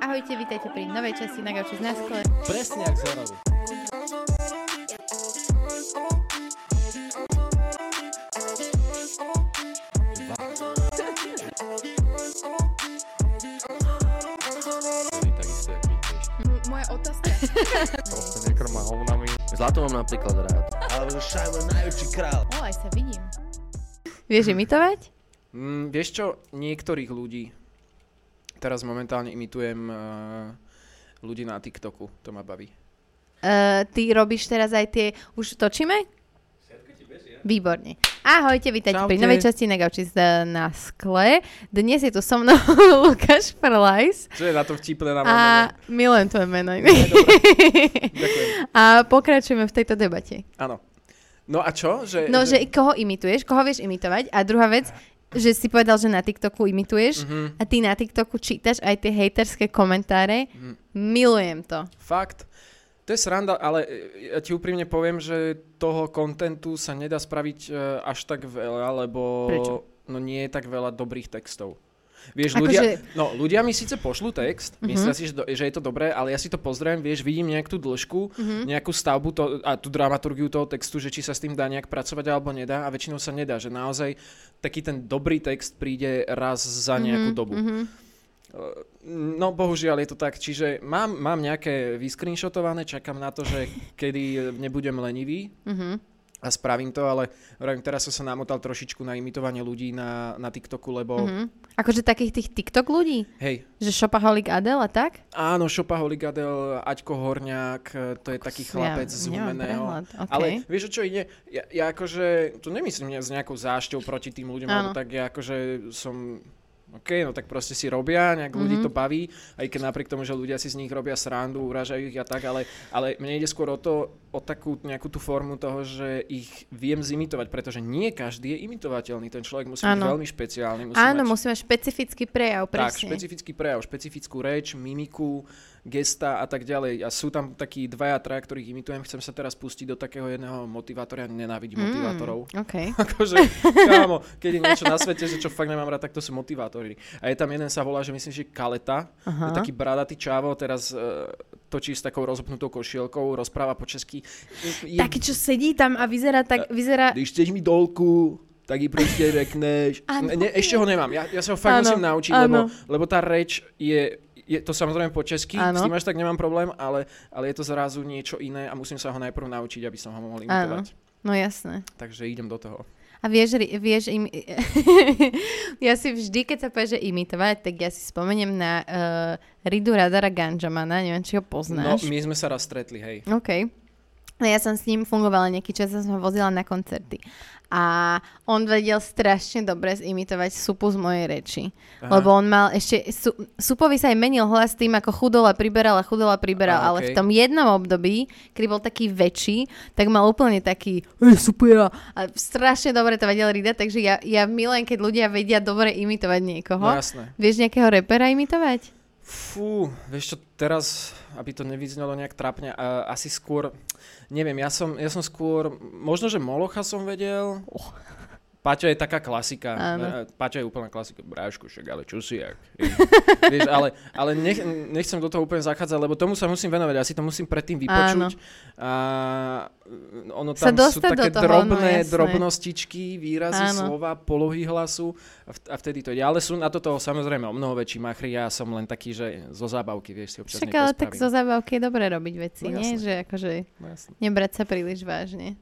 Ahojte, vítajte pri novej časti na Gauči z Naskole. Presne jak z hororu. Moja otázka. Proste nekrma hovnami. Zlato mám napríklad rád. Ale je najväčší král. O, aj sa vidím. Vieš imitovať? Mm, vieš čo, niektorých ľudí, teraz momentálne imitujem uh, ľudí na TikToku, to ma baví. Uh, ty robíš teraz aj tie... Už točíme? Výborne. Ahojte, vítajte pri novej časti na Gauči z- na skle. Dnes je tu so mnou Lukáš Frlajs Čo je na to vtipné na a mene? milujem tvoje meno. Ďakujem. a pokračujeme v tejto debate. Áno. No a čo? Že, No, že koho imituješ, koho vieš imitovať a druhá vec, že si povedal, že na TikToku imituješ Mhm. a ty na TikToku čítaš aj tie hejterské komentáre. Mhm. Milujem to. Fakt. To je sranda, ale e, ja ti úprimne poviem, že toho kontentu sa nedá spraviť e, až tak veľa, lebo Prečo? no nie je tak veľa dobrých textov. Vieš, Akože- ľudia, no, ľudia mi síce pošlú text, Mhm. myslia si, že, do, že je to dobré, ale ja si to pozriem, vieš, vidím nejakú tú dĺžku, Mhm. nejakú stavbu to, a tú dramaturgiu toho textu, že či sa s tým dá nejak pracovať alebo nedá a väčšinou sa nedá, že naozaj taký ten dobrý text príde raz za nejakú Mhm, dobu. mhm. No bohužiaľ je to tak, čiže mám, mám nejaké vyscreenshotované, čakám na to, že kedy nebudem lenivý Mhm. A spravím to, ale vravím, teraz som sa namotal trošičku na imitovanie ľudí na, na TikToku, lebo Mhm. Akože takých tých TikTok ľudí? hej, Že Shopaholic Adel a tak? áno, Šopaholik Adel, Aťko Horňák, to je taký chlapec ja, z Humeného. Okay. Ale vieš, čo ide? Ja, ja akože, to nemyslím ne- s nejakou zášťou proti tým ľuďom, Áno. alebo tak ja akože som... OK, no tak proste si robia, nejak ľudí Mhm. to baví, aj keď napriek tomu, že ľudia si z nich robia srandu, uražajú ich a tak, ale, ale mne ide skôr o to, o takú nejakú tú formu toho, že ich viem zimitovať, pretože nie každý je imitovateľný, ten človek musí byť Áno. veľmi špeciálny. Musí Áno, mať, musí mať špecifický prejav, tak, presne. špecifický prejav, špecifickú reč, mimiku, gesta a tak ďalej. A sú tam takí dvaja, traja, ktorých imitujem. Chcem sa teraz pustiť do takého jedného motivátora. Ja nenávidím motivátorov. OK. akože, kámo, keď je niečo na svete, že čo fakt nemám rád, tak to sú motivátori. A je tam jeden sa volá, že myslím, že Kaleta. Aha. Je taký bradatý čávo, teraz uh, točí s takou rozopnutou košielkou, rozpráva po česky. Je, Taký, čo sedí tam a vyzerá tak, vyzerá... Když chceš mi dolku, tak ji proste řekneš. Áno. Ne, ešte ho nemám, ja, ja sa ho fakt Áno, musím naučiť, áno. lebo, lebo tá reč je, je to samozrejme po česky, Áno. s tým až tak nemám problém, ale, ale je to zrazu niečo iné a musím sa ho najprv naučiť, aby som ho mohol imitovať. No jasné. Takže idem do toho. A vieš, vieš im... ja si vždy, keď sa povie, že imitovať, tak ja si spomeniem na uh, Ridu Radara Ganjamana, neviem, či ho No, poznáš. my sme sa raz stretli, hej. OK. No ja som s ním fungovala nejaký čas, som ho vozila na koncerty. A on vedel strašne dobre zimitovať supu z mojej reči. Aha. Lebo on mal ešte... Su, supovi sa aj menil hlas tým, ako chudol a priberal a chudol a priberal. Aha, ale v tom jednom období, kedy bol taký väčší, tak mal úplne taký "Ej, super. A strašne dobre to vedel Rida, takže ja, ja milujem, keď ľudia vedia dobre imitovať niekoho. No jasné. Vieš nejakého repera imitovať? Fú, vieš čo, teraz, aby to nevyznelo nejak trápne, a, asi skôr, neviem, ja som, ja som skôr, možno, že Molocha som vedel. Paťo je taká klasika. Áno. E, Paťo je úplná klasika. Brášku, však, ale čo si jak? Vieš, ale, ale nech, nechcem do toho úplne zachádzať, lebo tomu sa musím venovať. Ja si to musím predtým vypočuť. A ono Sa tam sú dostať do také toho, no drobné jasné. drobnostičky, výrazy, Áno. slova, polohy hlasu a, vtedy to ide. Ale sú na toto samozrejme o mnoho väčší machry. Ja som len taký, že zo zábavky, vieš, si občas Však ale tak spravím. zo zábavky je dobré robiť veci, No nie? Že akože No, jasné. nebrať sa príliš vážne.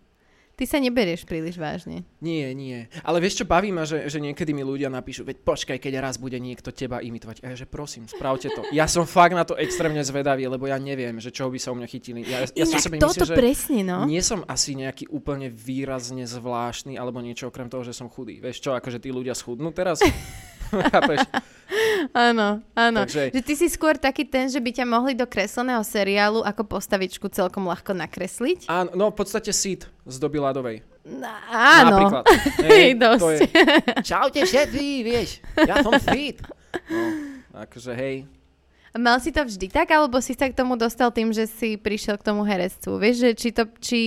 Ty sa neberieš príliš vážne. Nie, nie. Ale vieš čo, baví ma, že, že niekedy mi ľudia napíšu, veď počkaj, keď raz bude niekto teba imitovať. A ja, že prosím, spravte to. Ja som fakt na to extrémne zvedavý, lebo ja neviem, že čo by sa o mňa chytili. Ja, ja Inak sebe toto myslím, presne, no. nie som asi nejaký úplne výrazne zvláštny alebo niečo okrem toho, že som chudý. Vieš čo, akože tí ľudia schudnú teraz? Chápeš? Áno, áno. Takže- Že ty si skôr taký ten, že by ťa mohli do kresleného seriálu ako postavičku celkom ľahko nakresliť? Áno, no v podstate Sid z doby ľadovej. No, áno. Napríklad. Hej, to dosť. je. Čaute všetci, vieš, ja som Sid. No, akože hej. Mal si to vždy tak, alebo si sa k tomu dostal tým, že si prišiel k tomu herectvu? Vieš, že či to, či...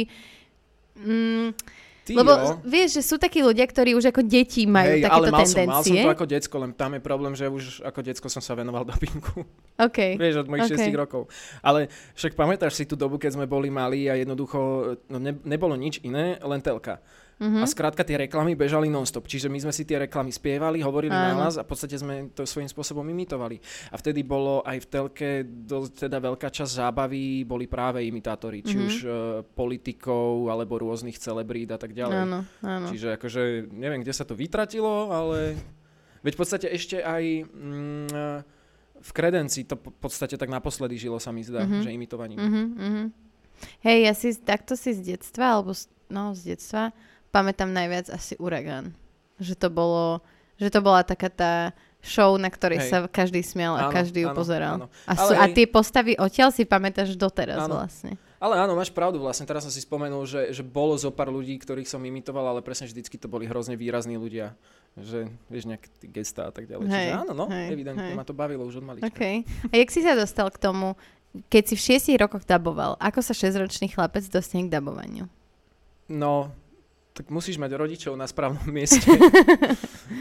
Mm, Ty Lebo jo. vieš, že sú takí ľudia, ktorí už ako deti majú Hej, takéto ale mal som, tendencie. mal som to ako decko, len tam je problém, že už ako decko som sa venoval dubbingu. OK. Vieš, od mojich Okay. 6 rokov. Ale však pamätáš si tú dobu, keď sme boli malí a jednoducho no ne, nebolo nič iné, len telka. Mhm. A skrátka tie reklamy bežali non-stop. Čiže my sme si tie reklamy spievali, hovorili Áno. na nás a v podstate sme to svojím spôsobom imitovali. A vtedy bolo aj v telke dosť teda veľká časť zábavy boli práve imitátori. Či Mhm. už uh, politikov, alebo rôznych celebrít a tak ďalej. Áno, áno. Čiže akože neviem, kde sa to vytratilo, ale veď v podstate ešte aj mm, v kredenci to v podstate tak naposledy žilo sa mi zdá, Mhm. že imitovaním. Mhm, mhm. Hej, ja si takto si z detstva, alebo z, no z detstva, pamätám najviac asi Uragán. Že to bolo, že to bola taká tá show, na ktorej Hej. sa každý smial a Áno, každý ju áno, pozeral. áno. A, sú, a tie postavy odtiaľ si pamätáš doteraz Áno. vlastne. Ale áno, máš pravdu vlastne, teraz som si spomenul, že, že bolo zo pár ľudí, ktorých som imitoval, ale presne vždycky to boli hrozne výrazní ľudia. Že, vieš, nejaké gestá a tak ďalej. Hej, Čiže áno, no, hej, evidentne hej. ma to bavilo už od malička. OK. A jak si sa dostal k tomu, keď si v šiestich rokoch daboval, ako sa šesťročný chlapec dostane k dabovaniu? No, tak musíš mať rodičov na správnom mieste.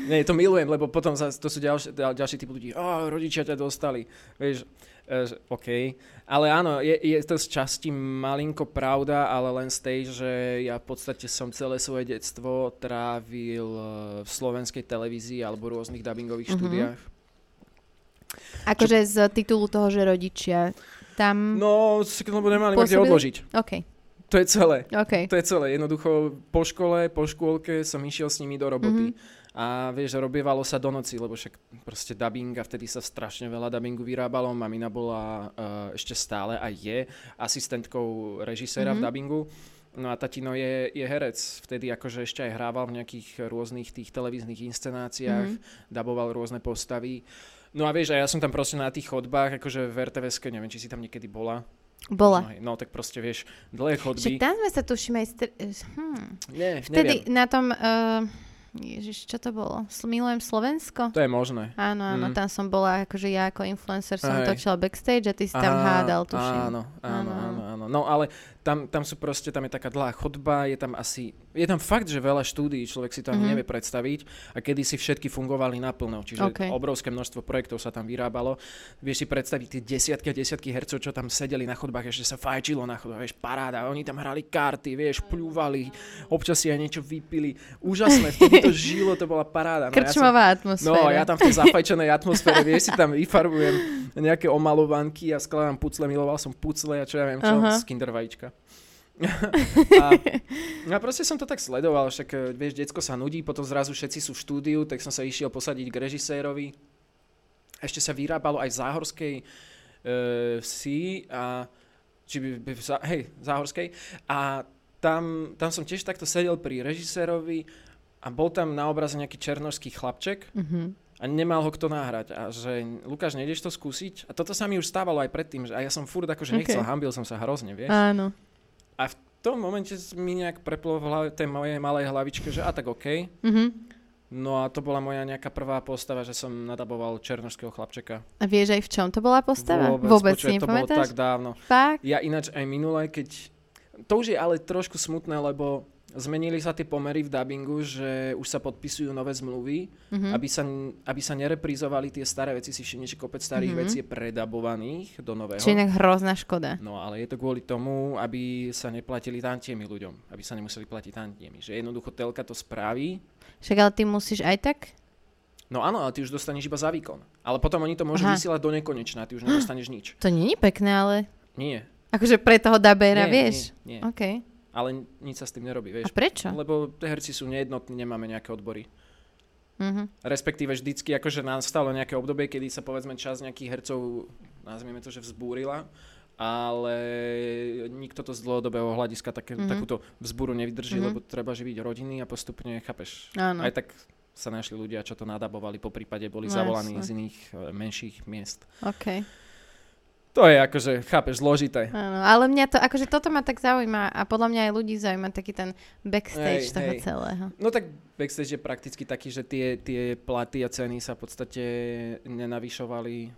Nie, to milujem, lebo potom zas, to sú ďalšie, ďal- ďalší typ ľudí. Oh, rodičia ťa dostali. Vieš, e, že- OK. Ale áno, je, je to z časti malinko pravda, ale len z tej, že ja v podstate som celé svoje detstvo trávil e, v slovenskej televízii alebo rôznych dubbingových Mhm. štúdiách. Akože z titulu toho, že rodičia tam... No, lebo nemali ma kde odložiť. OK, To je celé. OK. To je celé. Jednoducho po škole, po škôlke som išiel s nimi do roboty. A vieš, robievalo sa do noci, lebo však proste dubbing a vtedy sa strašne veľa dubbingu vyrábalo. Mamina bola uh, ešte stále a je asistentkou režiséra Mhm. v dubbingu. No a tatino je, je herec. Vtedy akože ešte aj hrával v nejakých rôznych tých televíznych inscenáciách, Mhm. daboval rôzne postavy. No a vieš, a ja som tam proste na tých chodbách, akože v rtvs neviem, či si tam niekedy bola. Bola. No, hej, no tak proste vieš, dlhé Však chodby. tam sme sa tuším aj... Str- hm. Nie, Vtedy neviem. na tom... Uh, Ježiš, čo to bolo? Milujem Slovensko? To je možné. Áno, áno, Mm. tam som bola, akože ja ako influencer som Hej. točila backstage a ty si tam Á, hádal, tuším. Áno, Áno, áno, áno. No ale tam, tam sú proste, tam je taká dlhá chodba, je tam asi, je tam fakt, že veľa štúdií, človek si to ani Mhm. nevie predstaviť a kedy si všetky fungovali naplno, čiže OK. obrovské množstvo projektov sa tam vyrábalo. Vieš si predstaviť tie desiatky a desiatky hercov, čo tam sedeli na chodbách, ešte sa fajčilo na chodbách, vieš, paráda, oni tam hrali karty, vieš, pľúvali, občas si aj niečo vypili. Úžasné, vtedy to žilo, to bola paráda. No, ja som- Krčmová atmosféra. No, ja tam v tej zafajčenej atmosfére, vieš, si tam vyfarbujem nejaké omalovanky a skladám pucle, miloval som pucle a čo ja viem čo, Aha. z kinder vajíčka. a, a proste som to tak sledoval, však e, vieš, decko sa nudí, potom zrazu všetci sú v štúdiu, tak som sa išiel posadiť k režisérovi. Ešte sa vyrábalo aj v Záhorskej e, vsi a či by, by, hej, Záhorskej a tam, tam som tiež takto sedel pri režisérovi a bol tam na obraze nejaký černožský chlapček Mhm. a nemal ho kto nahrať. A že Lukáš, nejdeš to skúsiť? A toto sa mi už stávalo aj predtým, že a ja som furt akože nechcel, Ok. hambil som sa hrozne, vieš. Áno. A v tom momente mi nejak preplo v hlave, tej mojej malej hlavičke, že a tak OK. Mhm. No a to bola moja nejaká prvá postava, že som nadaboval černožského chlapčeka. A vieš aj v čom to bola postava? Vôbec, Vôbec počuj, si to bolo tak dávno. Fakt? Ja ináč aj minule, keď... To už je ale trošku smutné, lebo zmenili sa tie pomery v dubbingu, že už sa podpisujú nové zmluvy, Mhm. aby, sa, aby sa nereprizovali tie staré veci, si všimne, že kopec starých Mhm. vecí je predabovaných do nového. Čo je inak hrozná škoda. No ale je to kvôli tomu, aby sa neplatili tantiemy ľuďom, aby sa nemuseli platiť tantiemy. Že jednoducho telka to spraví, Však ale ty musíš aj tak? no áno, ale ty už dostaneš iba za výkon. Ale potom oni to môžu Aha. vysielať do nekonečna, ty už nedostaneš nič. To nie je pekné, ale... Nie. Akože pre toho dabera, nie, vieš? Nie, nie. OK. Ale nič sa s tým nerobí, A vieš. prečo? Lebo herci sú nejednotní, nemáme nejaké odbory. Mhm. Respektíve vždycky akože nastalo nejaké obdobie, kedy sa povedzme čas nejakých hercov, nazvieme to, že vzbúrila, ale nikto to z dlhodobého hľadiska také, Mhm. mm-hmm. takúto vzbúru nevydrží, Mhm. mm-hmm. lebo treba živiť rodiny a postupne, chápeš, Áno. aj tak sa našli ľudia, čo to nadabovali, po prípade boli No, zavolaní z iných e, menších miest. OK. To je akože, chápeš, zložité. Áno, ale mňa to, akože toto ma tak zaujíma a podľa mňa aj ľudí zaujíma taký ten backstage Hej, toho hej. celého. No tak backstage je prakticky taký, že tie, tie platy a ceny sa v podstate nenavyšovali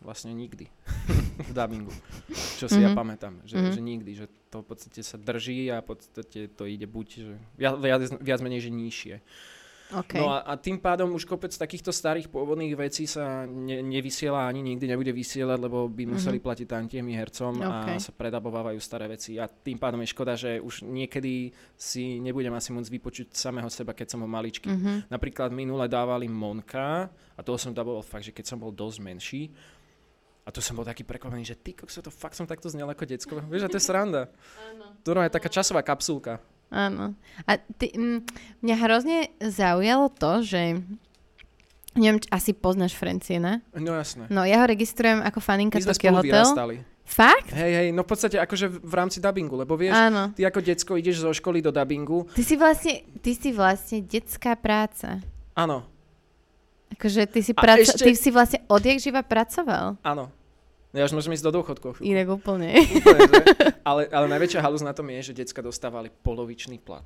vlastne nikdy v dubbingu. Čo si ja Mhm. pamätám, že, Mhm. že nikdy. Že to v podstate sa drží a v podstate to ide buď že viac, viac menej, že nižšie. Okay. No a, a tým pádom už kopec takýchto starých pôvodných vecí sa ne, nevysiela ani nikdy nebude vysielať, lebo by museli Mhm. platiť tantiemi hercom Okay. a sa predabovávajú staré veci. A tým pádom je škoda, že už niekedy si nebudem asi môcť vypočuť samého seba, keď som bol maličký. Mhm. Napríklad minule dávali Monka a toho som daboval fakt, že keď som bol dosť menší. A tu som bol taký prekvapený, že ty kokso, to fakt som takto znel ako decko. Vieš, a to je sranda. To je taká časová kapsulka. Áno. A ty, m, mňa hrozne zaujalo to, že neviem, či asi poznáš Frenciena. No jasné. No, ja ho registrujem ako faninka My sme spolu Hotel. vyrastali. Fakt? Hej, hej, no v podstate akože v rámci dubbingu, lebo vieš, Áno. ty ako decko ideš zo školy do dubbingu. Ty si vlastne, ty si vlastne detská práca. Áno, Akože ty si, praco- ešte- ty si vlastne odjak živa pracoval. áno. No Ja už môžem ísť do dôchodkov. Inak úplne. Úplne, že? ale, ale najväčšia halus na tom je, že decka dostávali polovičný plat.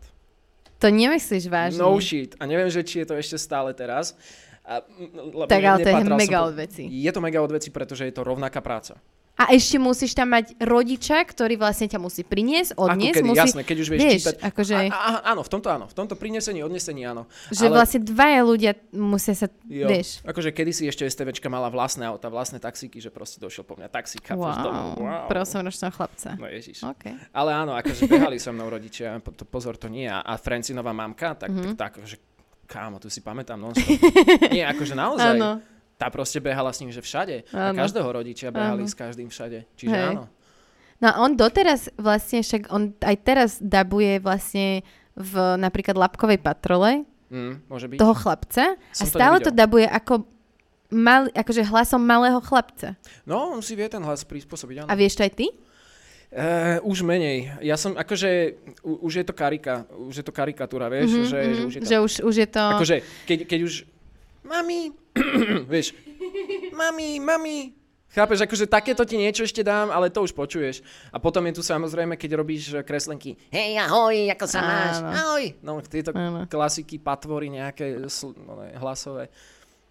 To nemyslíš vážne. No shit. A neviem, že či je to ešte stále teraz. A, lebo Tak ale to je mega odveci. Je to mega odveci, pretože je to rovnaká práca. A ešte musíš tam mať rodiča, ktorý vlastne ťa musí priniesť, odniesť. Ako kedy, musí, jasné, keď už vieš, vieš, čítať. akože, A, a, áno, v tomto áno. V tomto prinesení, odnesení áno. že ale- vlastne dvaja ľudia musia sa, Jo, vieš. akože kedysi ešte STVčka mala vlastné auta, vlastné taxíky, že proste došiel po mňa taxíka. Wow, domu. wow. prosomročného chlapca. No ježiš. OK. Ale áno, akože behali so mnou rodičia, po- to, pozor, to nie. A, a Francinová mamka, tak, Mhm. mm-hmm. tak, tak akože, kámo, tu si pamätám non Nie, akože naozaj. Áno. Tá proste behala s ním, že všade. A Áno. každého rodičia behali Áno. s každým všade. Čiže Hej. áno. No a on doteraz vlastne, však on aj teraz dabuje vlastne v napríklad Lapkovej patrole Mm, môže byť. toho chlapca a Som to stále to nevidel. dabuje ako mal, akože hlasom malého chlapca. No, on si vie ten hlas prispôsobiť, áno. A vieš to aj ty? Uh, už menej. Ja som, akože, u, už je to karika, už je to karikatúra, vieš, Mhm, že, že mhm, už je to... že už, už je to... Akože, keď, keď už... Mami, vieš, mami, mami. Chápeš, akože takéto ti niečo ešte dám, ale to už počuješ. A potom je tu samozrejme, keď robíš eh, kreslenky. Hej, ahoj, ako sa máš? Ahoj. No, tieto Áno. klasiky, patvory nejaké sl- no, ne, hlasové.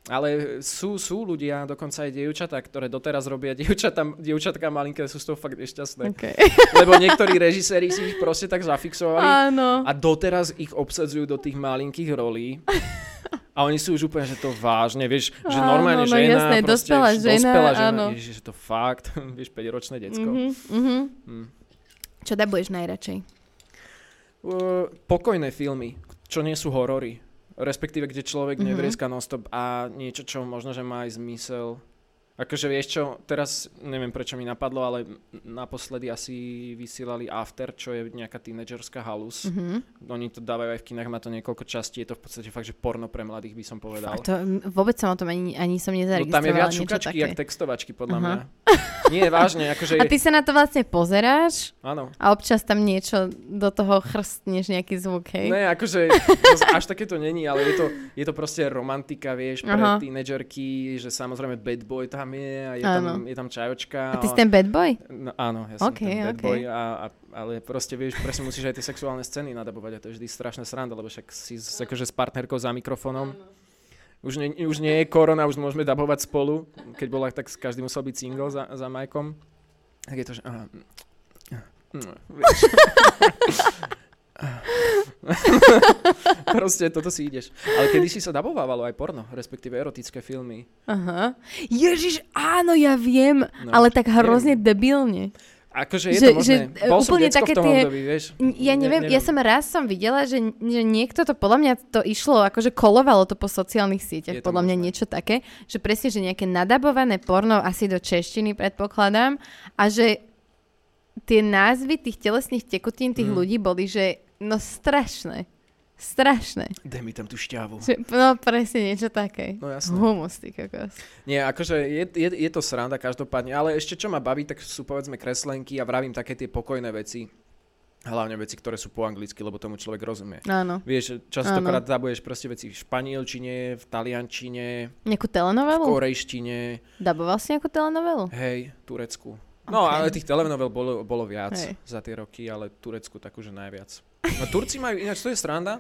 Ale sú, sú ľudia, dokonca aj dievčatá, ktoré doteraz robia, dievčatá, dievčatka malinké sú z toho fakt nešťastné. Okay. Lebo niektorí režiséri si ich proste tak zafixovali Áno. a doteraz ich obsadzujú do tých malinkých rolí. A oni sú už úplne, že to vážne, vieš, že Áno, normálne no žena, jasné, proste, dospelá že žena, dospelá žena, áno. ježiš, že to fakt, vieš, 5-ročné decko. Mhm, mhm. Mm. Čo dabuješ najradšej? Uh, pokojné filmy, čo nie sú horory. Respektíve, kde človek Mhm. mm-hmm. nevrieska non-stop a niečo, čo možno, že má aj zmysel. Akože vieš čo, teraz neviem prečo mi napadlo, ale naposledy asi vysielali After, čo je nejaká tínedžerská halus. Mhm. Oni to dávajú aj v kinách, má to niekoľko častí, je to v podstate fakt, že porno pre mladých by som povedal. A to, vôbec som o tom ani, ani som No nezaregistrovala. tam je viac šukačky, jak textovačky, podľa Aha. mňa. Nie, vážne, akože... A ty sa na to vlastne pozeráš Áno. a občas tam niečo do toho chrstneš, nejaký zvuk, hej? Ne, akože to až také to není, ale je to, je to proste romantika, vieš, pre Aha. tínedžerky, že samozrejme bad boy tam je a je, Áno. tam, je tam čajočka. A ty si ten bad boy? No, áno, ja som Ok, ten bad ok. boy, a, a, ale proste vieš, presne musíš aj tie sexuálne scény nadabovať a to je vždy strašná sranda, lebo však si s, akože s partnerkou za mikrofónom. Už nie, už nie je korona, už môžeme dabovať spolu. Keď bola, tak každý musel byť single za, za Majkom. Tak je to, že... Aha, mm, vieš. Proste toto si ideš. Ale kedy si sa dabovávalo aj porno, respektíve erotické filmy. Aha. Ježiš, áno, ja viem, No, ale tak hrozne debilne. Akože je Že- to možné. že, Bol som úplne decko také v tom tie- období, vieš. Ja Ne- neviem, ja som raz som videla, že, že niekto to, podľa mňa to išlo, akože kolovalo to po sociálnych sieťach, podľa mňa možné. niečo také, že presne, že nejaké nadabované porno, asi do češtiny predpokladám, a že tie názvy tých telesných tekutín tých Mm. ľudí boli, že no strašné. Strašné. Daj mi tam tú šťavu. Že, no presne niečo také. No jasné. Humus, ty kokos. Nie, akože je, je, je to sranda každopádne, ale ešte čo ma baví, tak sú povedzme kreslenky a vravím také tie pokojné veci. Hlavne veci, ktoré sú po anglicky, lebo tomu človek rozumie. Áno. Vieš, častokrát dabuješ proste veci v španielčine, v taliančine, Nejakú v telenovelu? korejštine, Daboval si nejakú telenovelu? hej, turecku. No, Ok. ale tých telenovel bolo, bolo viac Hej. za tie roky, ale Turecku tak už najviac. No Turci majú, ináč to je sranda,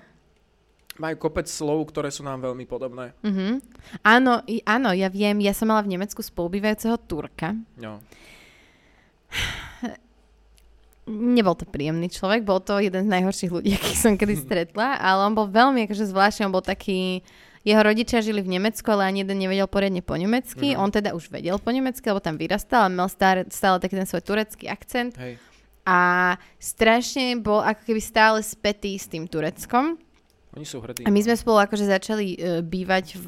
majú kopec slov, ktoré sú nám veľmi podobné. Mhm. Áno, i, áno, ja viem, ja som mala v Nemecku spolubývajúceho Turka. No. nebol to príjemný človek, bol to jeden z najhorších ľudí, akých som kedy stretla, ale on bol veľmi akože zvláštny, on bol taký, jeho rodičia žili v Nemecku, ale ani jeden nevedel poriadne po nemecky, Mhm. on teda už vedel po nemecky, lebo tam vyrastal a mal stále, stále taký ten svoj turecký akcent Hej. A strašne bol ako keby stále spätý s tým Tureckom. Oni sú hrdí. A my sme spolu akože začali uh, bývať v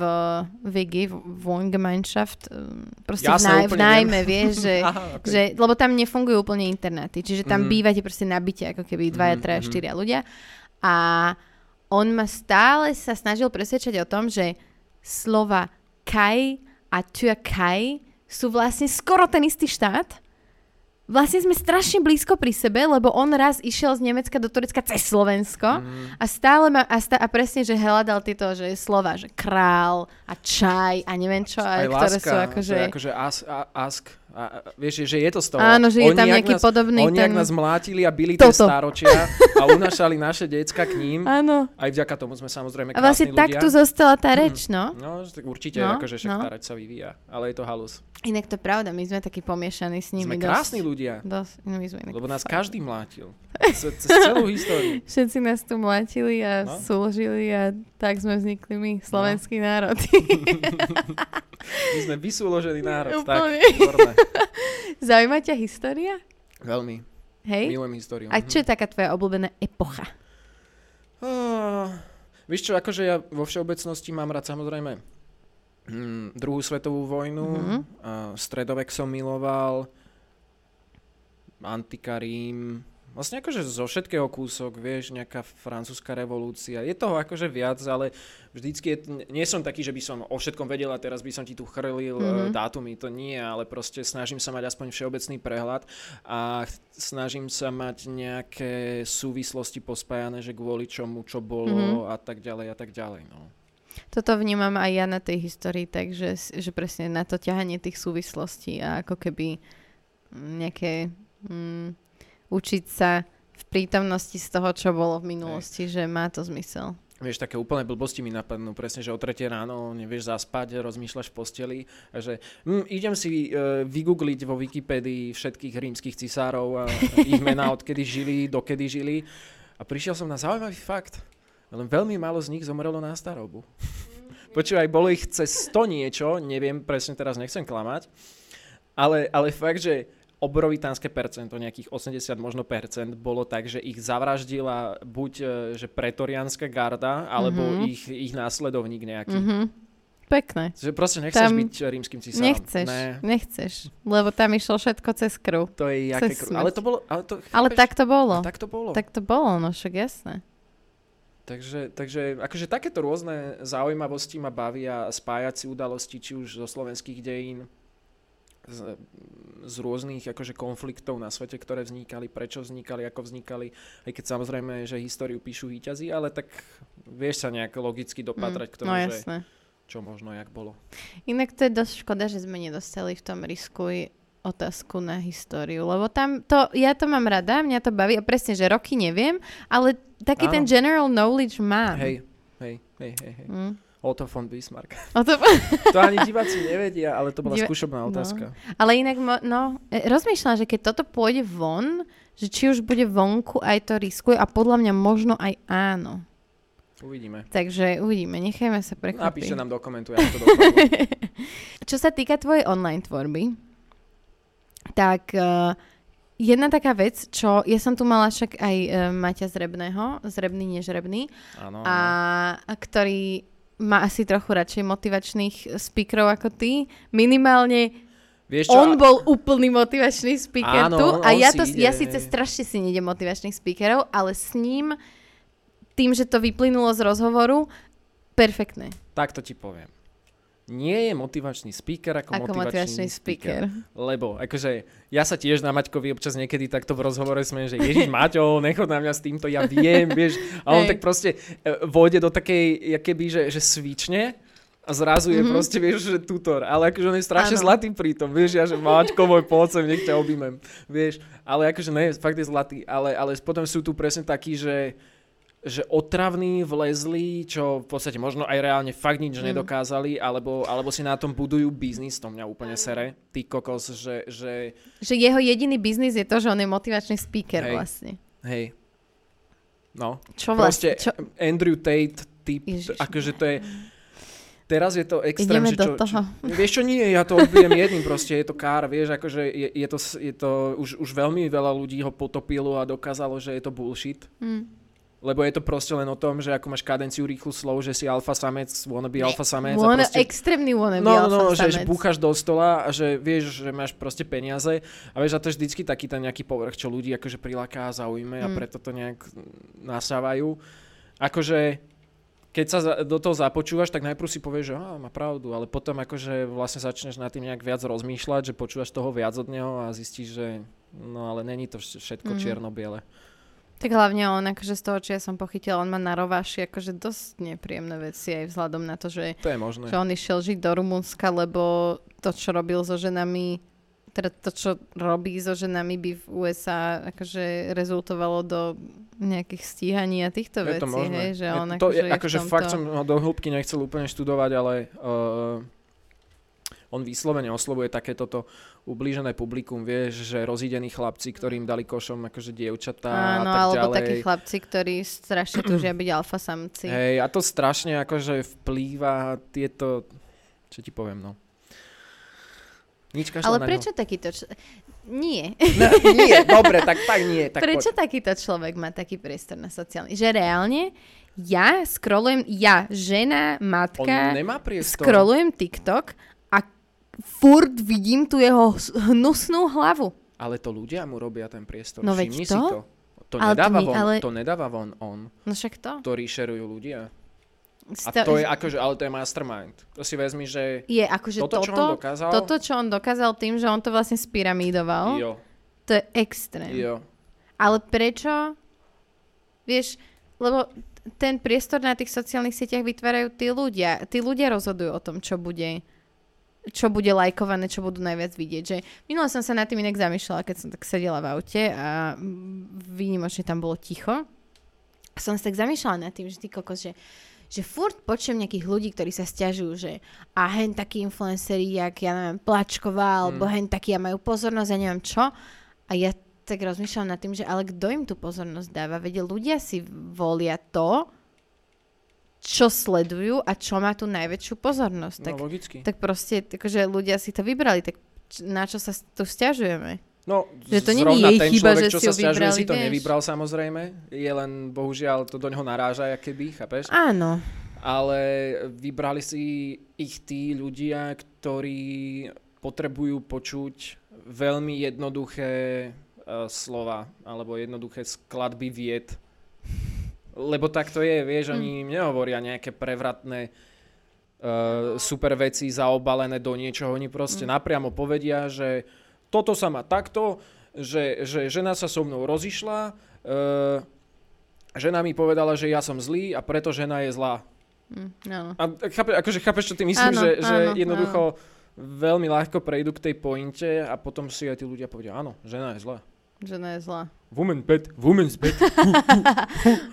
WG, v Wohngemeinschaft, um, proste Jasné, v, náj, v nájme, vieš, že, Aha, okay. že, lebo tam nefungujú úplne internáty, čiže tam Mhm. bývate proste na byte, ako keby dvaja, Mhm, traja, mhm. štyria ľudia. A on ma stále sa snažil presvedčať o tom, že slova Kaj a Türkei sú vlastne skoro ten istý štát. Vlastne sme strašne blízko pri sebe, lebo on raz išiel z Nemecka do Turecka cez Slovensko Mm, a stále ma, a, stá, a presne, že hľadal tieto že slova, že král a čaj a neviem čo, aj a, ktoré láska, sú akože... je akože as, a, ask. A, a, vieš, že je to z toho. Áno, že je tam jak nejaký nás, podobný Oni ten- nás mlátili a byli tie staročia a unašali naše decka k ním. Áno. Aj vďaka tomu sme samozrejme A vlastne krásni tak tu zostala tá reč, no. No, tak určite, No, akože však no. tá reč sa vyvíja. Ale je to halus. Inak to pravda, my sme takí pomiešaní s nimi Sme dosť. krásni ľudia. Dosť, no my sme Lebo nás fakt. každý mlátil. Cez, celú históriu. Všetci nás tu mlatili a No. súložili a tak sme vznikli my, slovenský národ. My sme vysúložený národ. Úplne. Tak. Zaujíma ťa história? Veľmi. Hej? Milujem históriu. A čo je taká tvoja obľúbená epocha? Ah, vieš čo, akože ja vo všeobecnosti mám rád samozrejme mm, druhú svetovú vojnu, Mhm. a stredovek som miloval, Antika Rím, vlastne akože zo všetkého kúsok, vieš, nejaká francúzska revolúcia. Je toho akože viac, ale vždycky je, nie som taký, že by som o všetkom vedel a teraz by som ti tu chrlil Mhm. mm-hmm. dátumy, to nie, ale proste snažím sa mať aspoň všeobecný prehľad a snažím sa mať nejaké súvislosti pospájané, že kvôli čomu, čo bolo Mhm. mm-hmm. a tak ďalej a tak ďalej. No. Toto vnímam aj ja na tej histórii, takže že presne na to ťahanie tých súvislostí a ako keby nejaké mm, učiť sa v prítomnosti z toho, čo bolo v minulosti, že má to zmysel. Vieš, také úplné blbosti mi napadnú, presne, že o 3 ráno nevieš zaspať, rozmýšľaš v posteli a že hm, idem si uh, vygoogliť vo Wikipédii všetkých rímskych cisárov a ich mená, odkedy žili, dokedy žili a prišiel som na zaujímavý fakt. Len veľmi málo z nich zomrelo na starobu. Počúvaj, bolo ich cez 100 niečo, neviem, presne teraz nechcem klamať, ale, ale fakt, že obrovitánske percento, nejakých 80 možno percent, bolo tak, že ich zavraždila buď e, že pretorianská garda, alebo Mhm. ich, ich následovník nejaký. Mhm. Pekné. Že proste nechceš Tam byť rímským cisárom. Nechceš, Ne, nechceš, lebo tam išlo všetko cez krv. to je jaké... Kru... Ale to bolo... Ale, to, Ale tak to bolo. A tak to bolo. Tak to bolo, no však jasné. Takže, takže akože takéto rôzne zaujímavosti ma bavia spájať si udalosti, či už zo slovenských dejín, z, z rôznych akože konfliktov na svete, ktoré vznikali, prečo vznikali, ako vznikali, aj keď samozrejme, že históriu píšu výťazí, ale tak vieš sa nejak logicky dopatrať k tomu, no že jasné. čo možno jak bolo. Inak to je dosť škoda, že sme nedostali v tom riskuj otázku na históriu, lebo tam to, ja to mám rada, mňa to baví a presne, že roky neviem, ale taký Áno. ten general knowledge mám. Hej, hej, hej, hej, hej. Mm. Otto von Bismarck. O to, ani diváci nevedia, ale to bola Diva- skúšobná no. otázka. ale inak, no, e, rozmýšľam, že keď toto pôjde von, že či už bude vonku, aj to riskuje a podľa mňa možno aj áno. Uvidíme. Takže uvidíme, nechajme sa prekvapiť. Napíšte nám do komentu, ako to. Čo sa týka tvojej online tvorby, tak uh, jedna taká vec, čo ja som tu mala však aj uh, Maťa Zrebného, Zrebný nežrebný, Áno, a, a ktorý má asi trochu radšej motivačných speakerov ako ty. Minimálne Vieš čo, on bol úplný motivačný speaker Áno, tu a on ja, si to, ja ide. síce strašne si nejdem motivačných speakerov, ale s ním, tým, že to vyplynulo z rozhovoru, perfektné. takto ti poviem. Nie je motivačný speaker ako, Ako motivačný speaker. Lebo, akože, ja sa tiež na Maťkovi občas niekedy takto v rozhovore sme, že Ježiš Maťo, nechod na mňa s týmto, ja viem, vieš. A on Hej. tak proste e, vôjde do takej, keby, že, že svične a zrazu je Mhm. proste, vieš, že tutor. Ale akože on je strašne Áno. zlatý pri tom, vieš, ja, že Maťko, môj poď sem, nech ťa objímem, vieš. Ale akože ne, fakt je zlatý. Ale, ale potom sú tu presne takí, že že otravní, vlezli, čo v podstate možno aj reálne fakt nič Mm. nedokázali, alebo, alebo si na tom budujú biznis, to mňa úplne sere, ty kokos, že, že Že jeho jediný biznis je to, že on je motivačný speaker Hej. vlastne. hej, no, Čo proste vlastne? Čo? Andrew Tate typ, Ježiš. akože to je, teraz je to extrém, Ideme že do čo, toho. Čo, vieš čo, nie, ja to odbijem jedným, proste je to kár, vieš, akože je, je to, je to už, už veľmi veľa ľudí ho potopilo a dokázalo, že je to bullshit. Mm. Lebo je to proste len o tom, že ako máš kadenciu rýchlu slov, že si alfa samec, wannabe alfa samec. Wanna, proste, extrémny wannabe no, no, alfa no, že, že samec. búchaš do stola a že vieš, že máš proste peniaze a vieš, a to je vždycky taký ten nejaký povrch, čo ľudí akože priláká a zaujme a Mm. preto to nejak nasávajú. Akože keď sa do toho započúvaš, tak najprv si povieš, že á, má pravdu, ale potom akože vlastne začneš nad tým nejak viac rozmýšľať, že počúvaš toho viac od neho a zistíš, že no ale není to vš- všetko Mhm. čierno-biele. Tak hlavne on, akože z toho, čo ja som pochytila, on má na rováši akože dosť nepríjemné veci aj vzhľadom na to, že, To je možné. že on išiel žiť do Rumunska, lebo to, čo robil so ženami, teda to, čo robí so ženami, by v USA akože rezultovalo do nejakých stíhaní a týchto Je to vecí, možné. hej, že Je on to, akože, je, je v akože tomto... fakt som ho do hĺbky nechcel úplne študovať, ale uh, on vyslovene oslovuje takéto to ublížené publikum, vieš, že rozídení chlapci, ktorým dali košom akože dievčatá Áno, a tak alebo ďalej. takí chlapci, ktorí strašne túžia byť alfa samci. Hej, a to strašne akože vplýva tieto, čo ti poviem, no. Nič Ale prečo takýto... Č... Nie. No, nie, dobre, tak, tak nie. Tak Prečo poď. takýto človek má taký priestor na sociálny? Že reálne ja scrollujem, ja, žena, On matka, nemá priestor. scrollujem TikTok furt vidím tu jeho hnusnú hlavu. Ale to ľudia mu robia ten priestor. No veď Všimni to? si to. To Ale to nedáva, nie- von, ale- to nedáva von on. No však to. To rešerujú ľudia. A Sta- to je akože, ale to je mastermind. To si vezmi, že je akože toto, toto, čo on dokázal, toto, čo on dokázal tým, že on to vlastne spyramidoval, jo, to je extrém. jo. Ale prečo? Vieš, lebo ten priestor na tých sociálnych sieťach vytvárajú tí ľudia. Tí ľudia rozhodujú o tom, čo bude čo bude lajkované, čo budú najviac vidieť. Že minule som sa nad tým inak zamýšľala, keď som tak sedela v aute a výnimočne tam bolo ticho. A som sa tak zamýšľala nad tým, že ty kokos, že, že furt počujem nejakých ľudí, ktorí sa stiažujú, že a hen takí influenceri, jak ja neviem, Plačková, alebo Mm. hen takí a majú pozornosť a neviem čo. A ja tak rozmýšľam nad tým, že ale kto im tú pozornosť dáva? Veď ľudia si volia to, čo sledujú a čo má tú najväčšiu pozornosť. Tak, No logicky. tak proste, akože ľudia si to vybrali, tak na čo sa tu stiažujeme? No, Že to zrovna jej ten chyba, človek, že čo si sa stiažuje, si to vieš. nevybral samozrejme. Je len, bohužiaľ, to do neho naráža, aké by, chápeš? Áno. Ale vybrali si ich tí ľudia, ktorí potrebujú počuť veľmi jednoduché uh, slova alebo jednoduché skladby vied. Lebo tak to je, vieš, oni im nehovoria nejaké prevratné uh, super veci zaobalené do niečoho. Oni proste napriamo povedia, že toto sa má takto, že, že žena sa so mnou rozišla, uh, žena mi povedala, že ja som zlý a preto žena je zlá. Hm, áno. A chápe, akože chápeš, čo ty myslím, Áno, že, že áno, jednoducho veľmi ľahko prejdú k tej pointe a potom si aj tí ľudia povedia, áno, žena je zlá. Žena je zlá. Woman bad, woman's bad.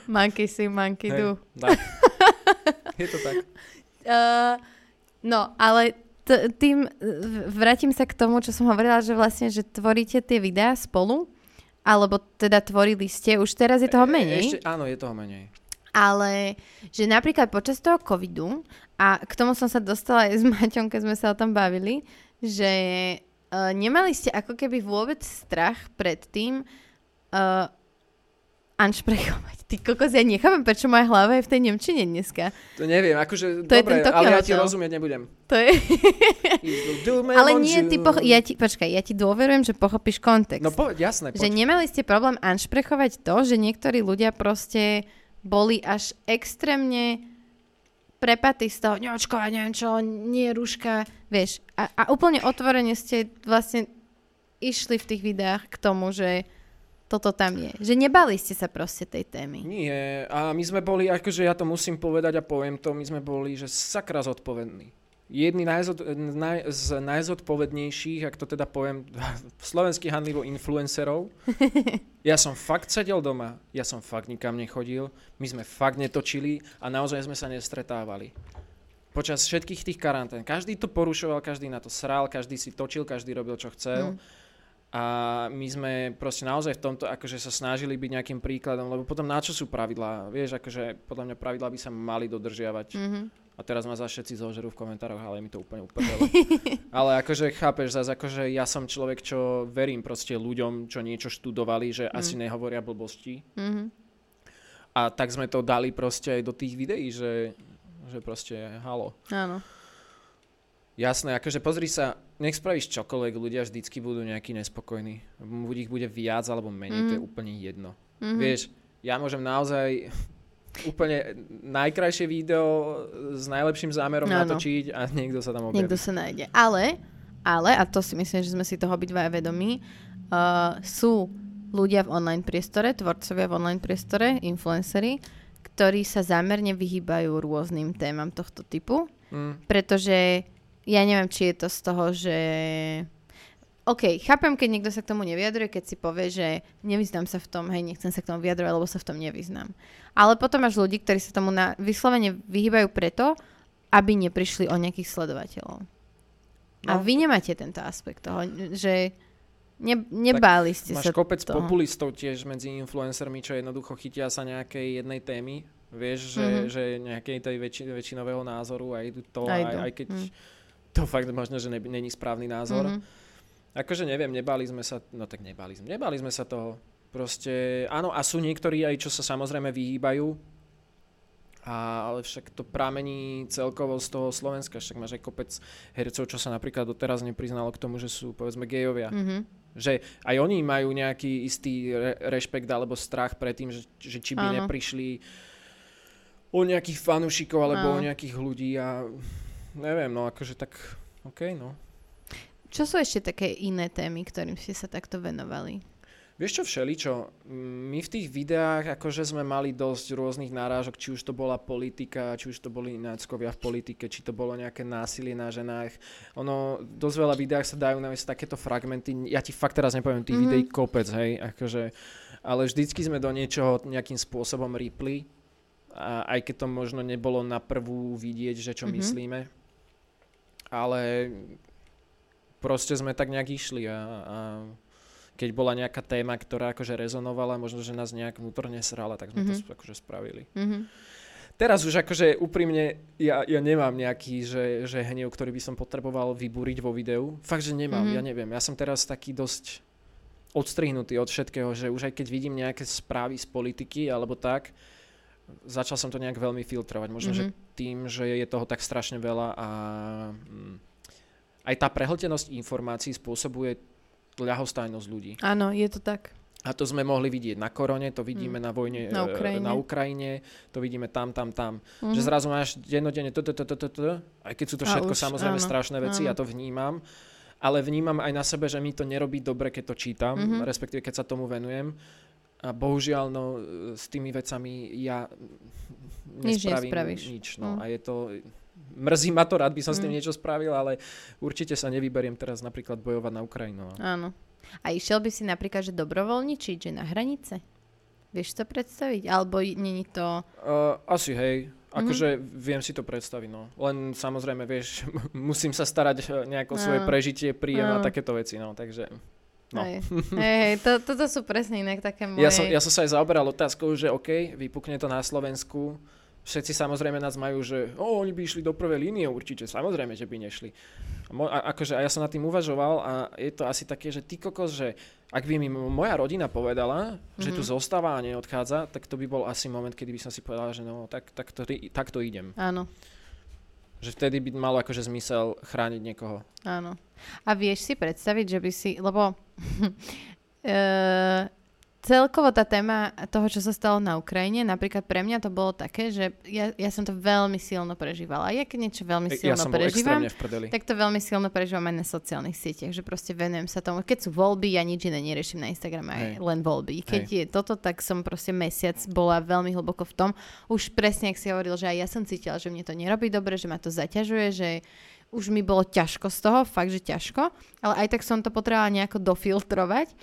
Monkey see, monkey do. tak. Je to tak. Uh, no, ale t- tým, vrátim sa k tomu, čo som hovorila, že vlastne, že tvoríte tie videá spolu, alebo teda tvorili ste, už teraz je toho E- menej, Ešte, áno, je toho menej. ale že napríklad počas toho covidu, a k tomu som sa dostala aj s Maťom, keď sme sa o tom bavili, že uh, nemali ste ako keby vôbec strach pred tým uh, anšprechovať. Ty kokos, ja nechápem, prečo moja hlava je v tej Nemčine dneska. To neviem, akože, To je dobre, Tokyo ale ja ti rozumieť nebudem. To je... Ale nie, ty poch- ja ti, počkaj, ja ti dôverujem, že pochopíš kontext. No povedz, jasné, že poď. nemali ste problém anšprechovať to, že niektorí ľudia proste boli až extrémne prepatí z toho, neočkovať, neviem čo, nie rúška, vieš. A, a úplne otvorene ste vlastne išli v tých videách k tomu, že toto tam je. Že nebali ste sa proste tej témy. Nie, a my sme boli, akože ja to musím povedať a poviem to, my sme boli, že sakra zodpovední. Jedni najzod, naj, z najzodpovednejších, ak to teda poviem, slovenských handlivo influencerov. Ja som fakt sedel doma, ja som fakt nikam nechodil, my sme fakt netočili a naozaj sme sa nestretávali. Počas všetkých tých karantén. Každý to porušoval, každý na to sral, každý si točil, každý robil, čo chcel. Mm. A my sme proste naozaj v tomto akože sa snažili byť nejakým príkladom, lebo potom na čo sú pravidlá? Vieš, akože podľa mňa pravidlá by sa mali dodržiavať. Mm-hmm. A teraz ma za všetci zožerú v komentároch, ale mi to úplne uprdelo. ale akože chápeš, zase akože ja som človek, čo verím proste ľuďom, čo niečo študovali, že mm. asi nehovoria blbosti. Mm-hmm. A tak sme to dali proste aj do tých videí, že, že proste halo. Áno. Jasné, akože pozri sa, nech spravíš čokoľvek, ľudia vždycky budú nejakí nespokojní. Buď ich bude viac alebo menej, mm. to je mhm. úplne jedno. Mm-hmm. Vieš, ja môžem naozaj úplne najkrajšie video s najlepším zámerom no, natočiť a niekto sa tam objaví. Niekto sa nájde. Ale, ale, a to si myslím, že sme si toho obidva vedomí, uh, sú ľudia v online priestore, tvorcovia v online priestore, influencery, ktorí sa zámerne vyhýbajú rôznym témam tohto typu, mm. pretože ja neviem, či je to z toho, že OK, chápem, keď niekto sa k tomu nevyjadruje, keď si povie, že nevyznám sa v tom, hej, nechcem sa k tomu vyjadrovať, lebo sa v tom nevyznám. Ale potom máš ľudí, ktorí sa tomu na, vyslovene vyhýbajú preto, aby neprišli o nejakých sledovateľov. No. A vy nemáte tento aspekt toho, že ne, nebáli ste máš sa kopec toho. populistov tiež medzi influencermi, čo jednoducho chytia sa nejakej jednej témy, vieš, že, mm-hmm. že nejakej tej väčši, väčšinového názoru a idú to, aj, aj, aj keď mm. to fakt možno, že ne, není správny názor. Mm-hmm Akože neviem, nebali sme sa, no tak nebali sme, nebali sme sa toho. Proste, áno, a sú niektorí aj, čo sa samozrejme vyhýbajú, a, ale však to pramení celkovo z toho Slovenska, však máš aj kopec hercov, čo sa napríklad doteraz nepriznalo k tomu, že sú povedzme gejovia. Mm-hmm. Že aj oni majú nejaký istý re- rešpekt alebo strach pred tým, že, že či by Áno. neprišli o nejakých fanúšikov alebo Áno. o nejakých ľudí a neviem, no akože tak, OK, no. Čo sú ešte také iné témy, ktorým ste sa takto venovali? Vieš čo, všeličo. My v tých videách akože sme mali dosť rôznych nárážok, či už to bola politika, či už to boli náckovia v politike, či to bolo nejaké násilie na ženách. Ono, dosť veľa videách sa dajú nájsť takéto fragmenty. Ja ti fakt teraz nepoviem, tých mm-hmm. videí kopec, hej, akože, ale vždycky sme do niečoho nejakým spôsobom ripli, a aj keď to možno nebolo na prvú vidieť, že čo mm-hmm. myslíme. Ale proste sme tak nejak išli a, a keď bola nejaká téma, ktorá akože rezonovala, možno, že nás nejak vnútorne srala, tak sme mm-hmm. to akože spravili. Mm-hmm. Teraz už akože úprimne ja, ja nemám nejaký, že, že hnev, ktorý by som potreboval vybúriť vo videu. Fakt, že nemám, mm-hmm. ja neviem. Ja som teraz taký dosť odstrihnutý od všetkého, že už aj keď vidím nejaké správy z politiky alebo tak, začal som to nejak veľmi filtrovať. Možno, mm-hmm. že tým, že je toho tak strašne veľa a... Mm, aj tá prehltenosť informácií spôsobuje ľahostajnosť ľudí. Áno, je to tak. A to sme mohli vidieť na korone, to vidíme mm. na vojne na e, Ukrajine. na Ukrajine, to vidíme tam, tam, tam. Mm. Že zrazu máš dennodenne to, to, to, to, to, to, aj keď sú to všetko samozrejme strašné veci, ja to vnímam, ale vnímam aj na sebe, že mi to nerobí dobre, keď to čítam, mm-hmm. respektíve keď sa tomu venujem. A bohužiaľ, no, s tými vecami ja nespravím nič. nič no. Mm. A je to, mrzí ma to, rád by som mm. s tým mm. niečo spravil, ale určite sa nevyberiem teraz napríklad bojovať na Ukrajinu. No. Áno. A išiel by si napríklad, že dobrovoľničiť, že na hranice? Vieš to predstaviť? Alebo není to... Uh, asi hej. Akože mm-hmm. viem si to predstaviť, no. Len samozrejme, vieš, musím sa starať eh, nejako no. svoje prežitie, príjem no. a takéto veci, no. Takže... No. Hej, hej to, toto sú presne inak také moje... Ja som, ja som sa aj zaoberal otázkou, že OK, vypukne to na Slovensku, všetci samozrejme nás majú, že o, oni by išli do prvej línie určite, samozrejme, že by nešli. A, akože, a ja som nad tým uvažoval a je to asi také, že ty kokos, že ak by mi moja rodina povedala, mm-hmm. že tu mhm. zostáva a neodchádza, tak to by bol asi moment, kedy by som si povedal, že no, tak, tak, to, tak to idem. Áno. Že vtedy by malo akože zmysel chrániť niekoho. Áno. A vieš si predstaviť, že by si, lebo uh, celkovo tá téma toho, čo sa stalo na Ukrajine, napríklad pre mňa to bolo také, že ja, ja som to veľmi silno prežívala. Ja keď niečo veľmi silno ja prežívam, tak to veľmi silno prežívam aj na sociálnych sieťach, že proste venujem sa tomu. Keď sú voľby, ja nič iné neriešim na Instagrame, aj Hej. len voľby. Keď Hej. je toto, tak som proste mesiac bola veľmi hlboko v tom. Už presne, ak si hovoril, že aj ja som cítila, že mne to nerobí dobre, že ma to zaťažuje, že už mi bolo ťažko z toho, fakt, že ťažko, ale aj tak som to potrebovala nejako dofiltrovať.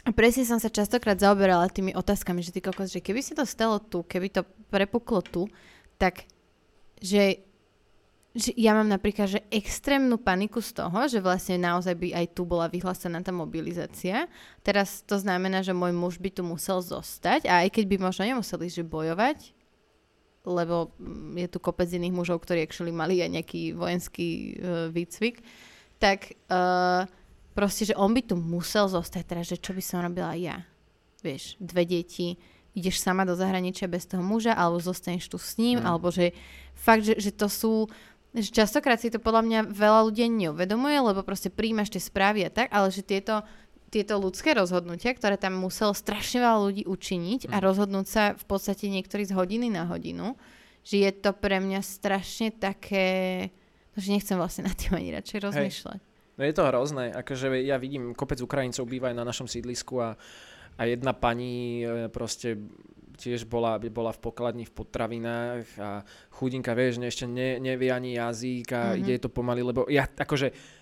A presne som sa častokrát zaoberala tými otázkami, že ty kokos, že keby si to stalo tu, keby to prepuklo tu, tak že, že ja mám napríklad že extrémnu paniku z toho, že vlastne naozaj by aj tu bola vyhlásená tá mobilizácia. Teraz to znamená, že môj muž by tu musel zostať a aj keď by možno nemuseli že bojovať, lebo mm, je tu kopec iných mužov, ktorí actually mali aj nejaký vojenský uh, výcvik, tak uh, proste, že on by tu musel zostať teraz, že čo by som robila ja. Vieš, dve deti, ideš sama do zahraničia bez toho muža, alebo zostaneš tu s ním, mm. alebo že fakt, že, že to sú že častokrát si to podľa mňa veľa ľudí neuvedomuje, lebo proste príjmaš tie správy a tak, ale že tieto tieto ľudské rozhodnutia, ktoré tam muselo strašne veľa ľudí učiniť a mhm. rozhodnúť sa v podstate niektorí z hodiny na hodinu, že je to pre mňa strašne také, že nechcem vlastne na tým ani radšej rozmýšľať. Hej. No je to hrozné, akože ja vidím, kopec Ukrajincov býva aj na našom sídlisku a, a jedna pani e, proste tiež bola, bola v pokladni v potravinách a chudinka, vieš, ešte ne, nevie ani jazyk a mm-hmm. ide to pomaly, lebo ja akože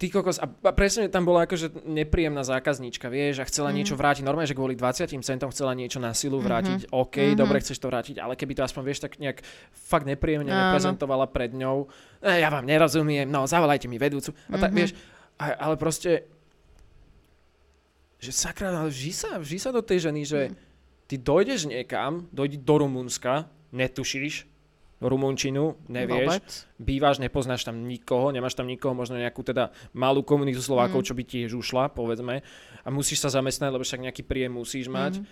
Ty kokos, a presne tam bola akože nepríjemná zákazníčka, vieš, a chcela mm. niečo vrátiť. Normálne, že kvôli 20 centom chcela niečo na silu mhm. vrátiť. Mm-hmm. OK, mm-hmm. dobre, chceš to vrátiť, ale keby to aspoň, vieš, tak nejak fakt nepríjemne Áno. neprezentovala pred ňou. E, ja vám nerozumiem, no, zavolajte mi vedúcu. A tak, mm-hmm. vieš, ale proste, že sakra, ale vží sa, vží sa do tej ženy, že mm. ty dojdeš niekam, dojdi do Rumunska, netušíš, rumunčinu, nevieš, Vôbec. bývaš, nepoznáš tam nikoho, nemáš tam nikoho, možno nejakú teda malú komunitu Slovákov, mm. čo by tiež ušla, povedzme, a musíš sa zamestnať, lebo však nejaký príjem musíš mať. Mm.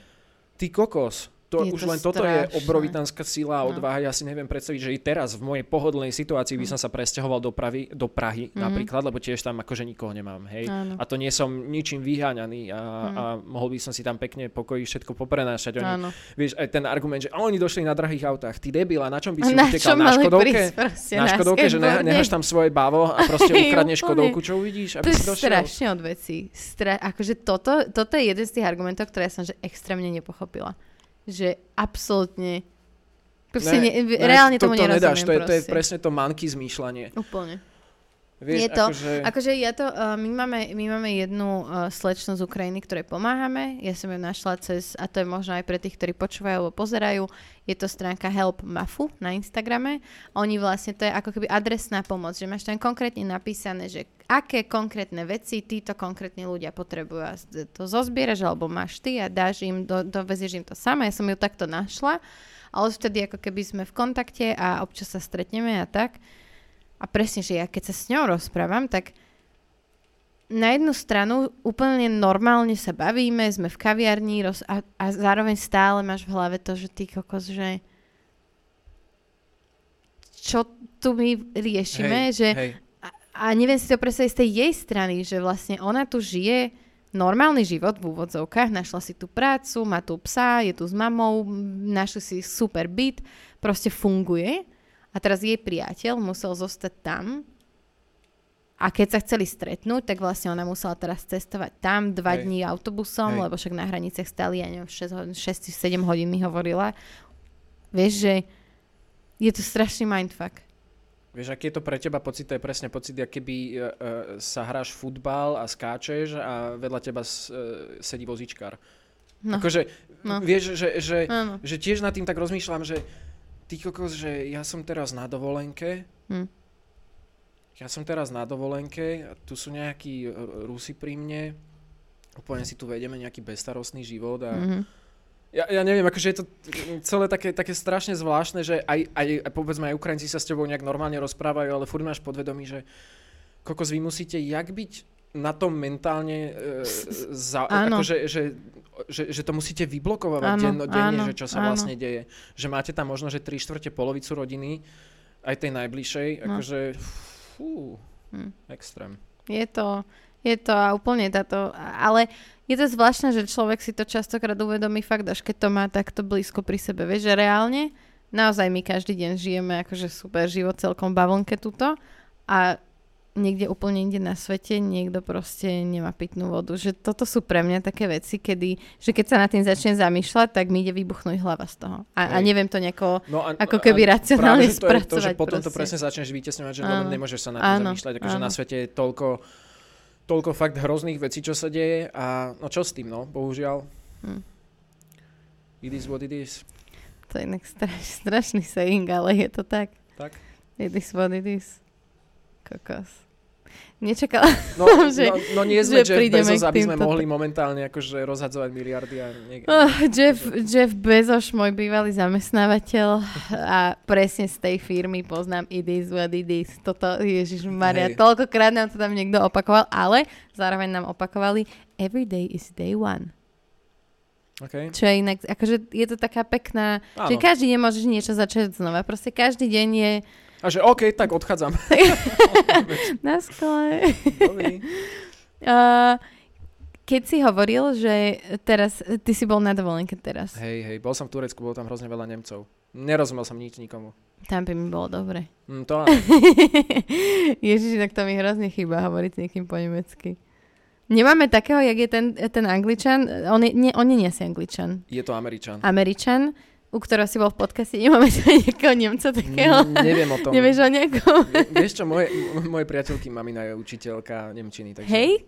Ty kokos, to, je už to len strašné. toto je obrovitánska sila a no. odvaha. No. Ja si neviem predstaviť, že i teraz v mojej pohodlnej situácii by mm. som sa presťahoval do, Prahy, do Prahy mm. napríklad, lebo tiež tam akože nikoho nemám. Hej? A to nie som ničím vyháňaný a, mm. a mohol by som si tam pekne pokoji všetko poprenášať. Oni, vieš, aj ten argument, že oni došli na drahých autách. Ty debil, a na čom by si na utekal? Na Škodovke? Na Škodovke, že ne, necháš tam svoje bavo a proste ukradneš Škodovku, čo uvidíš? Aby to je si strašne od veci. Stra- akože toto, toto je jeden z tých argumentov, ktoré som že extrémne nepochopila že absolútne Proste ne, ne, reálne to, tomu to nerozumiem. Nedáš, to, je, to je presne to manky zmýšľanie. Úplne. Vieš, je to, akože... akože ja to, uh, my, máme, my máme jednu uh, slečnu z Ukrajiny, ktorej pomáhame, ja som ju našla cez, a to je možno aj pre tých, ktorí počúvajú alebo pozerajú, je to stránka Help Mafu na Instagrame. Oni vlastne, to je ako keby adresná pomoc, že máš tam konkrétne napísané, že aké konkrétne veci títo konkrétni ľudia potrebujú a to zozbieraš alebo máš ty a dáš im, do, dovezieš im to sama. Ja som ju takto našla, ale vtedy ako keby sme v kontakte a občas sa stretneme a tak. A presne, že ja keď sa s ňou rozprávam, tak na jednu stranu úplne normálne sa bavíme, sme v kaviarni roz, a, a zároveň stále máš v hlave to, že ty kokos, že čo tu my riešime, hej, že hej. A, a neviem si to predstaviť z tej jej strany, že vlastne ona tu žije normálny život v úvodzovkách, našla si tú prácu, má tu psa, je tu s mamou, našli si super byt, proste funguje a teraz jej priateľ musel zostať tam a keď sa chceli stretnúť, tak vlastne ona musela teraz cestovať tam dva Hej. dní autobusom, Hej. lebo však na hraniciach stali, ja neviem, 6-7 hodín mi hovorila. Vieš, že je to strašný mindfuck. Vieš, aký je to pre teba pocit? To je presne pocit, ako keby uh, sa hráš futbal a skáčeš a vedľa teba s, uh, sedí vozičkár. No. Akože, no. vieš, že, že, no. že tiež nad tým tak rozmýšľam, že ty kokos, že ja som teraz na dovolenke, hm. ja som teraz na dovolenke, tu sú nejakí Rusi pri mne, úplne si tu vedeme nejaký bestarostný život a mm-hmm. ja, ja neviem, akože je to celé také, také strašne zvláštne, že aj, aj, aj povedzme aj Ukrajinci sa s tebou nejak normálne rozprávajú, ale furt máš podvedomí, že kokos, vy musíte jak byť na tom mentálne e, za, akože, že, že, že to musíte vyblokovať denne, áno, že čo sa áno. vlastne deje. Že máte tam možno, že tri štvrte polovicu rodiny, aj tej najbližšej, no. akože fú, hm. extrém. Je to, je to a úplne táto, ale je to zvláštne, že človek si to častokrát uvedomí fakt, až keď to má takto blízko pri sebe. Vieš, že reálne, naozaj my každý deň žijeme akože super život celkom bavlnke tuto a niekde úplne inde na svete niekto proste nemá pitnú vodu. Že toto sú pre mňa také veci, kedy, že keď sa na tým začne zamýšľať, tak mi ide vybuchnúť hlava z toho. A, a neviem to nejako No a, ako keby a racionálne práve, že to je to, že spracovať potom to proste. presne začneš vytesňovať, že Áno. áno. nemôžeš sa na tým Áno, zamýšľať, akože na svete je toľko, toľko fakt hrozných vecí, čo sa deje a no čo s tým, no, bohužiaľ. Hm. It is what it is. To je inak straš, strašný saying, ale je to tak. Tak? It is what it is. Kokos. Nečakala No, Že- no, no nie sme že Jeff Bezos, aby sme mohli momentálne akože rozhadzovať miliardy a nie... Oh, Jeff, Jeff Bezos, môj bývalý zamestnávateľ a presne z tej firmy poznám It is what it is. Toto, Ježiš Maria, Hej. toľkokrát nám to tam niekto opakoval, ale zároveň nám opakovali Every day is day one. Okay. Čo je inak, akože je to taká pekná, Áno. že každý deň môžeš niečo začať znova. Proste každý deň je A že OK, tak odchádzam. na skole. Uh, keď si hovoril, že teraz, ty si bol na dovolenke teraz, Hej, hej, bol som v Turecku, bolo tam hrozne veľa Nemcov. Nerozumel som nič nikomu. tam by mi bolo dobre. Mm, to áno. Ježiš, tak to mi hrozne chýba hovoriť s niekým po nemecky. Nemáme takého, jak je ten, ten angličan, on je, nie, on nie je asi angličan, Je to Američan. američan, u ktorého si bol v podcaste, nemáme tu nejakého Nemca takého. Neviem o tom. Nevieš o nejakom? Vie- Vieš čo, moje, moje priateľky mamina je učiteľka Nemčiny, takže Hej?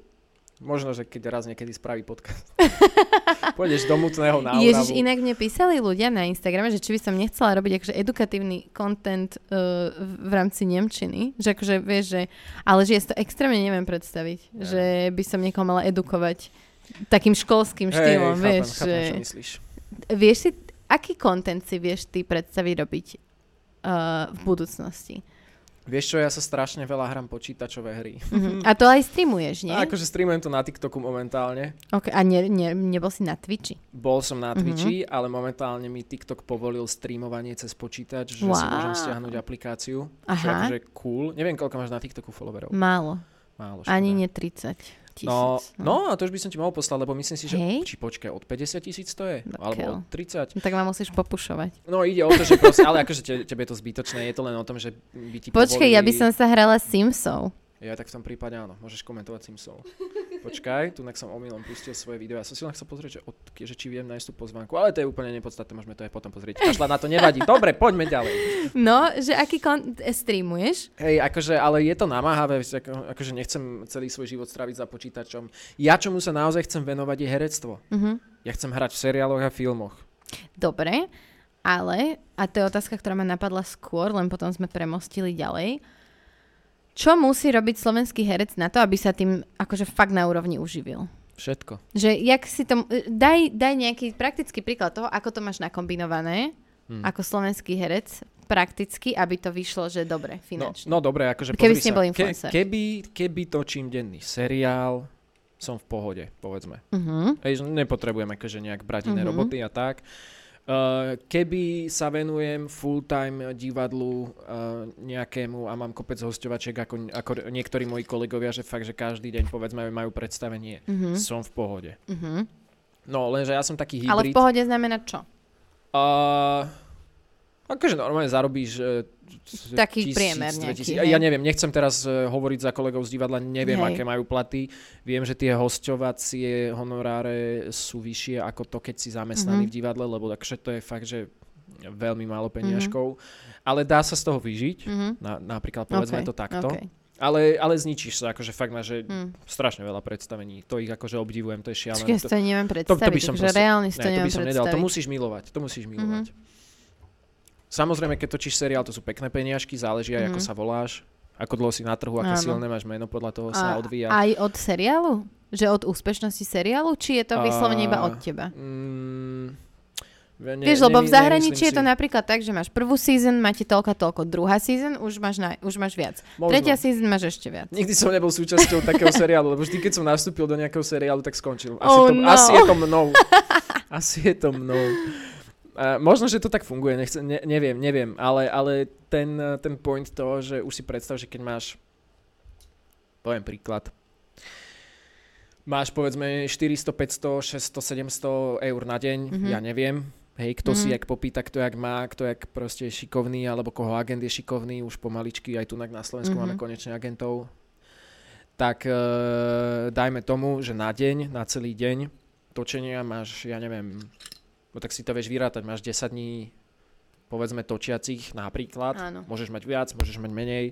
možno, že keď raz niekedy spraví podcast. Pôjdeš do mutného na Ježiš, inak mne písali ľudia na Instagrame, že či by som nechcela robiť akože edukatívny content uh, v rámci Nemčiny. Že akože, vieš, že... Ale že ja si to extrémne neviem predstaviť. Ja. Že by som niekoho mala edukovať takým školským štýlom, vieš. chápem, chápem, že... čo myslíš. Vieš si, aký content si vieš ty predstaviť robiť uh, v budúcnosti? Vieš čo, ja sa strašne veľa hrám počítačové hry. Uh-huh. A to aj streamuješ, nie? A akože streamujem to na TikToku momentálne. Okay. A ne, ne, nebol si na Twitchi? Bol som na. Twitchi, ale momentálne mi TikTok povolil streamovanie cez počítač, že si Wow. môžem stiahnuť aplikáciu. Čo je Aha. akože cool. Neviem, koľko máš na TikToku followerov. Málo. Málo. škoda. Ani ne 30 tisíc. No, no, a to už by som ti mohol poslať, lebo myslím si, že... Hej. Či počkaj, od 50 tisíc to je? No, Alebo od 30? No, tak ma musíš popušovať. No ide o to, že proste, ale akože te, tebe je to zbytočné, je to len o tom, že by ti Počkaj, povolili... ja by som sa hrala Simsov. Ja tak v tom prípade áno, môžeš komentovať Simsov. Počkaj, tu som omylom pustil svoje video. Ja som si len chcel pozrieť, že, od, že či viem nájsť tú pozvánku, ale to je úplne nepodstatné, môžeme to aj potom pozrieť. Kašľa na to nevadí. Dobre, poďme ďalej. No, že aký kon- e, streamuješ? Hej, akože, ale je to namáhavé, ako, akože nechcem celý svoj život stráviť za počítačom. Ja čomu sa naozaj chcem venovať je herectvo. Uh-huh. Ja chcem hrať v seriáloch a filmoch. Dobre, ale, a to je otázka, ktorá ma napadla skôr, len potom sme premostili ďalej. Čo musí robiť slovenský herec na to, aby sa tým akože fakt na úrovni uživil? Všetko. Že jak si to... Daj, daj nejaký praktický príklad toho, ako to máš nakombinované Hm. ako slovenský herec prakticky, aby to vyšlo, že dobre, No, finančne. no dobre, akože Keby si nebol influencer. keby, keby točím denný seriál, som v pohode, povedzme. Uh-huh. Hej, že nepotrebujem akože nejak brať iné Mhm. roboty a tak. Uh, keby sa venujem full-time divadlu uh, nejakému a mám kopec hostovačiek ako, ako niektorí moji kolegovia, že fakt, že každý deň povedzme majú predstavenie, Uh-huh. som v pohode. Uh-huh. No, lenže ja som taký Ale v hybrid. pohode znamená čo? Uh, akože normálne zarobíš t- Taký tisíc, priemer nejaký, tisíc. hej? Ja neviem, nechcem teraz uh, hovoriť za kolegov z divadla, neviem, Hej. aké majú platy. Viem, že tie hosťovacie honoráre sú vyššie ako to, keď si zamestnaný Mhm. v divadle, lebo akože to je fakt, že veľmi málo peniažkov. Ale dá sa z toho vyžiť, Uh-huh. na, napríklad povedzme Okay, to takto. okay. Ale, ale zničíš sa, akože fakt máš, Hm. strašne veľa predstavení. To ich akože obdivujem, to je šialené. Si To- to neviem to, predstaviť, to by som takže proste, reálne si to ne, to by som nedal. To predstaviť. musíš milovať. To musíš Mhm. milovať. Samozrejme, keď točíš seriál, to sú pekné peniažky, záleží aj, ako Mhm. sa voláš, ako dlho si na trhu, aké Áno. silné máš meno, podľa toho sa A odvíja. aj od seriálu? Že od úspešnosti seriálu? Či je to vyslovene iba od teba? Mm, ne, Vieš, lebo v zahraničí je to si. napríklad tak, že máš prvú season, máte toľko toľko, druhá season, už máš, na, už máš viac. Možno. Tretia season máš ešte viac. Nikdy som nebol súčasťou takého seriálu, lebo vždy, keď som nastúpil do nejakého seriálu, tak skončil. Asi, Oh to, no. asi je to mnou. Asi je to mnou. Uh, možno, že to tak funguje, nechce, ne, neviem, neviem, ale, ale ten, ten point toho, že už si predstav, že keď máš, poviem príklad, máš povedzme 400, 500, 600, 700 eur na deň, Mhm. mm-hmm. ja neviem, hej, kto mm-hmm. si Mhm. jak popíta, kto jak má, kto jak proste je šikovný, alebo koho agent je šikovný, už pomaličky aj tu na Slovensku Mhm. mm-hmm. máme konečne agentov. tak e, dajme tomu, že na deň, na celý deň točenia máš, ja neviem, no tak si to vieš vyrátať, máš 10 dní povedzme točiacich napríklad, Áno. môžeš mať viac, môžeš mať menej,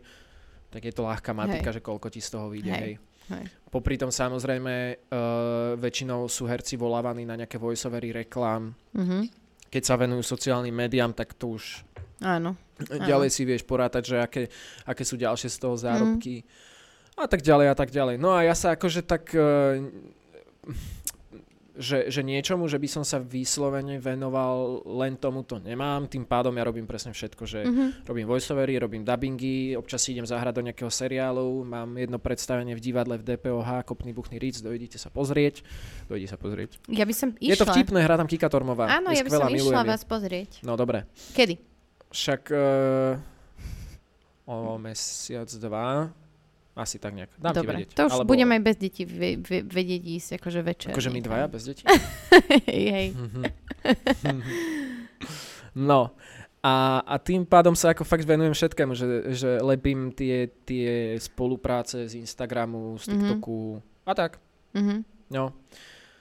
tak je to ľahká matika, Hej. že koľko ti z toho vyjde. Hej. Hej. Hej. Popri tom samozrejme uh, väčšinou sú herci volávaní na nejaké voiceovery reklám. Mhm. Keď sa venujú sociálnym médiám, tak to už Áno. ďalej si vieš porátať, že aké, aké sú ďalšie z toho zárobky. Mhm. A tak ďalej a tak ďalej. No a ja sa akože tak... Uh, že, že niečomu, že by som sa vyslovene venoval len tomuto nemám, tým pádom ja robím presne všetko, že Mhm. robím voiceovery, robím dubbingy, občas si idem zahrať do nejakého seriálu, mám jedno predstavenie v divadle v DPOH, Kopný buchný Ritz, dojdite sa pozrieť, dojdi sa pozrieť. Ja by som Je išla. to vtipné, hrá tam Kika Tormová. Áno, je ja by skvelá, som išla vás pozrieť. No dobre, Kedy? však uh, o mesiac, dva, asi tak nejak. Dám ti Dobre, vedieť. to už Alebo- budeme aj bez detí ve- ve- vedieť ísť, akože večer. Akože my dvaja bez detí? hej, hej. No, a, a tým pádom sa ako fakt venujem všetkému, že, že lepím tie, tie spolupráce z Instagramu, z Mhm. TikToku a tak. Mhm. No.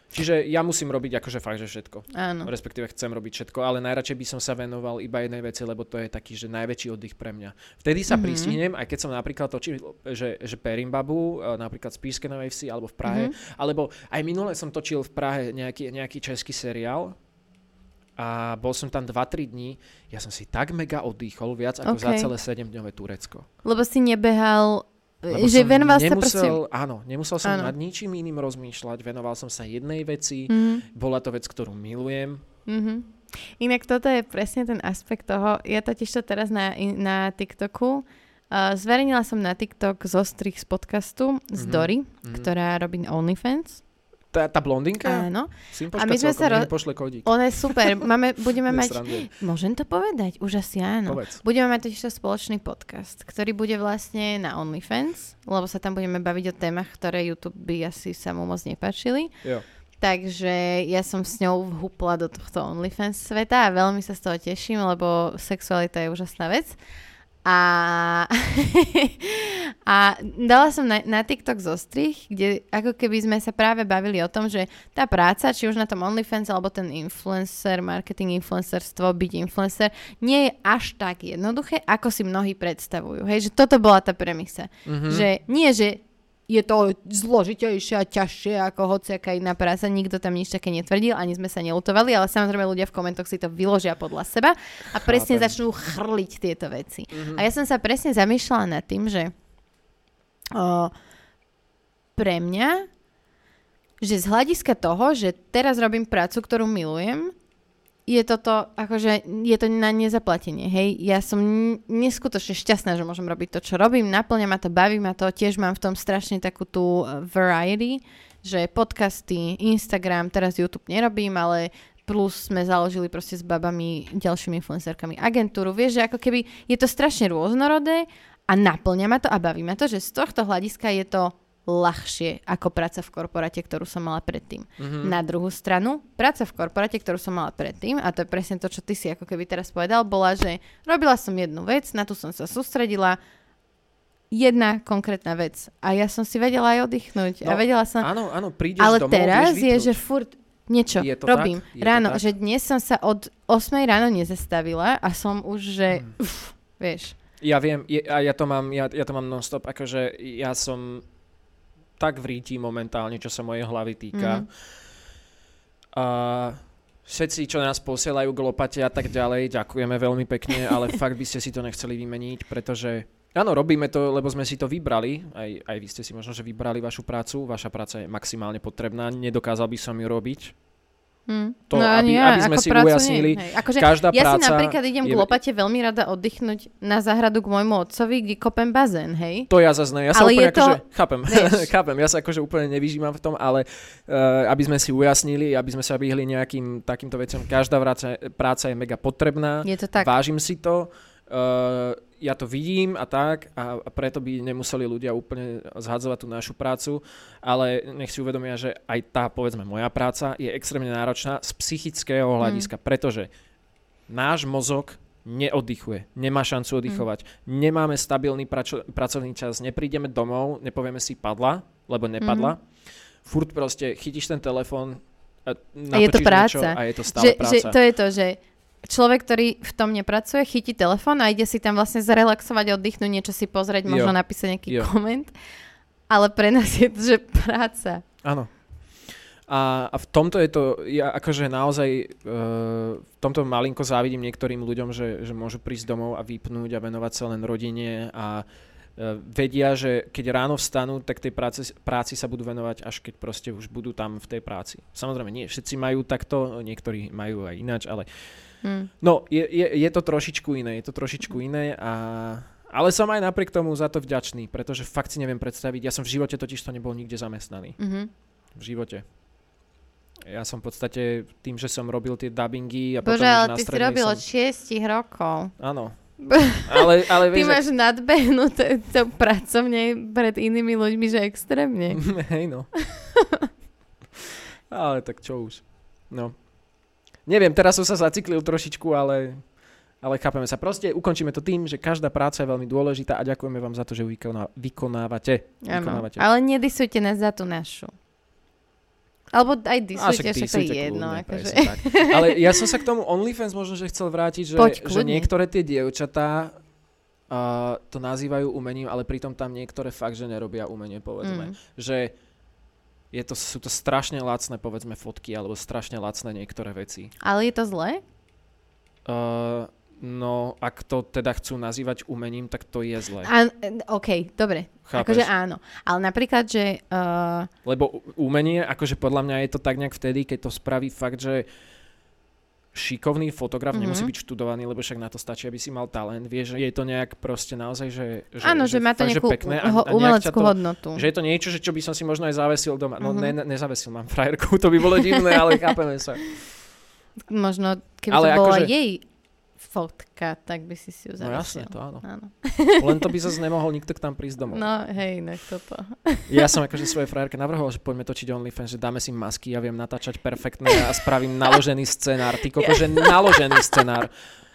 Čiže ja musím robiť akože fakt, že všetko. Áno. Respektíve chcem robiť všetko, ale najradšej by som sa venoval iba jednej veci, lebo to je taký, že najväčší oddych pre mňa. Vtedy sa Mhm. pristihnem, aj keď som napríklad točil, že, že Perimbabu, e, napríklad z Píšske Novej Vsi, alebo v Prahe, Mhm. alebo aj minule som točil v Prahe nejaký, nejaký český seriál a bol som tam 2-3 dní, ja som si tak mega oddychol, viac ako za OK. celé 7-dňové Turecko. Lebo si nebehal, Lebo že venoval sa nemusel, proste... Áno, nemusel som Áno. nad ničím iným rozmýšľať, venoval som sa jednej veci, Mhm. bola to vec, ktorú milujem. Mhm. Inak toto je presne ten aspekt toho, ja totiž to teraz na, na TikToku, uh, zverejnila som na TikTok zostrih z podcastu z Mhm. Dory, Mhm. ktorá robí OnlyFans. Tá, tá blondinka? Áno. A my sme sa ro- pošle kódik. Ona je super. Máme, budeme mať... Môžem to povedať? Už asi áno. Povedz. Budeme mať totiž to spoločný podcast, ktorý bude vlastne na OnlyFans, lebo sa tam budeme baviť o témach, ktoré YouTube by asi sa mu moc nepáčili. Jo. Takže ja som s ňou vhupla do tohto OnlyFans sveta a veľmi sa z toho teším, lebo sexualita je úžasná vec. A, a dala som na, na TikTok zostrih, kde ako keby sme sa práve bavili o tom, že tá práca, či už na tom OnlyFans alebo ten influencer, marketing influencerstvo, byť influencer, nie je až tak jednoduché, ako si mnohí predstavujú. Hej, že toto bola tá premisa. Mhm. Že nie, že je to zložitejšie a ťažšie ako hociaká iná práca. Nikto tam nič také netvrdil, ani sme sa neutovali, ale samozrejme ľudia v komentoch si to vyložia podľa seba a presne Chápem. začnú chrliť tieto veci. Mhm. A ja som sa presne zamýšľala nad tým, že o, pre mňa, že z hľadiska toho, že teraz robím prácu, ktorú milujem, je toto, akože je to na nezaplatenie, hej. Ja som neskutočne šťastná, že môžem robiť to, čo robím, naplňa ma to, baví ma to, tiež mám v tom strašne takú tú uh, variety, že podcasty, Instagram, teraz YouTube nerobím, ale plus sme založili proste s babami, ďalšími influencerkami agentúru. Vieš, že ako keby je to strašne rôznorodé a naplňa ma to a baví ma to, že z tohto hľadiska je to ľahšie ako práca v korporáte, ktorú som mala predtým. Mhm. Na druhú stranu, práca v korporáte, ktorú som mala predtým, a to je presne to, čo ty si ako keby teraz povedal, bola, že robila som jednu vec, na tú som sa sústredila, jedna konkrétna vec. A ja som si vedela aj oddychnúť. a No, vedela som... Áno, áno, prídeš Ale domov, teraz je, že furt niečo Je to robím. tak? Je to ráno, tak? že dnes som sa od 8 ráno nezastavila a som už, že... Hmm. Uf, vieš. Ja viem, a ja to mám, ja, ja to mám non-stop, akože ja som tak v ríti momentálne, čo sa mojej hlavy týka. Mhm. A všetci, čo nás posielajú k lopate a tak ďalej, ďakujeme veľmi pekne, ale fakt by ste si to nechceli vymeniť, pretože áno, robíme to, lebo sme si to vybrali, aj, aj vy ste si možno, že vybrali vašu prácu, vaša práca je maximálne potrebná, nedokázal by som ju robiť. Hm. To, ani aby- aby sme si prácu ujasnili, nie. Hej. Akože Každá ja si práca napríklad idem je- k lopate veľmi rada oddychnúť na záhradu k môjmu otcovi, kde kopem bazén, hej? To ja zase ne. Ja sa Ale úplne je to- akože, chápem, chápem, ja sa akože úplne nevyžívam v tom, ale uh, aby sme si ujasnili, aby sme sa vyhli nejakým takýmto veciam, každá práca, práca je mega potrebná, Je to tak. vážim si to, uh, ja to vidím a tak a, a preto by nemuseli ľudia úplne zhadzovať tú našu prácu, ale nech si uvedomia, že aj tá, povedzme, moja práca je extrémne náročná z psychického Mm. hľadiska, pretože náš mozog neoddychuje, nemá šancu oddychovať, nemáme stabilný pračo- pracovný čas, neprídeme domov, nepovieme si padla, lebo nepadla. Furt proste chytíš ten telefón, a A je to práca. niečo a je to stále Že, práca. že to je to, že človek, ktorý v tom nepracuje, chytí telefón a ide si tam vlastne zrelaxovať, oddychnúť, niečo si pozrieť, možno Jo. napísať nejaký Jo. koment. Ale pre nás je to, že práca. Áno. A, a v tomto je to, ja akože naozaj uh, v tomto malinko závidím niektorým ľuďom, že, že môžu prísť domov a vypnúť a venovať sa len rodine a uh, vedia, že keď ráno vstanú, tak tej práci, práci sa budú venovať, až keď proste už budú tam v tej práci. Samozrejme, nie všetci majú takto, niektorí majú aj ináč, ale Hm. no, je, je, je to trošičku iné, je to trošičku iné a ale som aj napriek tomu za to vďačný, pretože fakt si neviem predstaviť, ja som v živote totiž to nebol nikde zamestnaný Mhm. v živote. Ja som v podstate tým, že som robil tie dubbingy a Bože, potom ale ty si robil som... od 6 rokov. Áno. Ale, ale Ty vieš, máš nadbehnuté to pracovne pred inými ľuďmi, že extrémne. Hej no. ale tak čo už. No. Neviem, teraz som sa zaciklil trošičku, ale, ale chápeme sa. Proste ukončíme to tým, že každá práca je veľmi dôležitá a ďakujeme vám za to, že ju vykoná, vykonávate. Áno. vykonávate. Ale nedisujte nás za tú našu. Alebo aj disujte, však to je jedno. kľudne, Akože. tak. Ale ja som sa k tomu OnlyFans možno, že chcel vrátiť, že, že niektoré tie dievčatá uh, to nazývajú umením, ale pritom tam niektoré fakt, že nerobia umenie, povedzme. Mm. Že je to, sú to strašne lacné, povedzme, fotky, alebo strašne lacné niektoré veci. Ale je to zlé? Uh, no, ak to teda chcú nazývať umením, tak to je zlé. A, OK, dobre. Chápeš? Akože áno. Ale napríklad, že... Uh, Lebo umenie, akože podľa mňa je to tak nejak vtedy, keď to spraví fakt, že šikovný fotograf Mhm. nemusí byť študovaný, lebo však na to stačí, aby si mal talent. Vieš, že je to nejak proste naozaj, že, že áno, že, má to fakt, že nejakú pekné a, a umeleckú to, hodnotu. Že je to niečo, že čo by som si možno aj zavesil doma. No Mhm. ne, ne, nezavesil, mám frajerku, to by bolo divné, ale chápeme sa. Možno, keby Ale to bola akože- jej fotka, tak by si si ju No zavesil. jasne, to áno. áno. Len to by zase nemohol nikto k tam prísť domov. No hej, no toto. Ja som akože svojej frajerke navrhol, že poďme točiť OnlyFans, že dáme si masky, ja viem natáčať perfektné a spravím naložený scenár. Ty koko, že naložený scenár.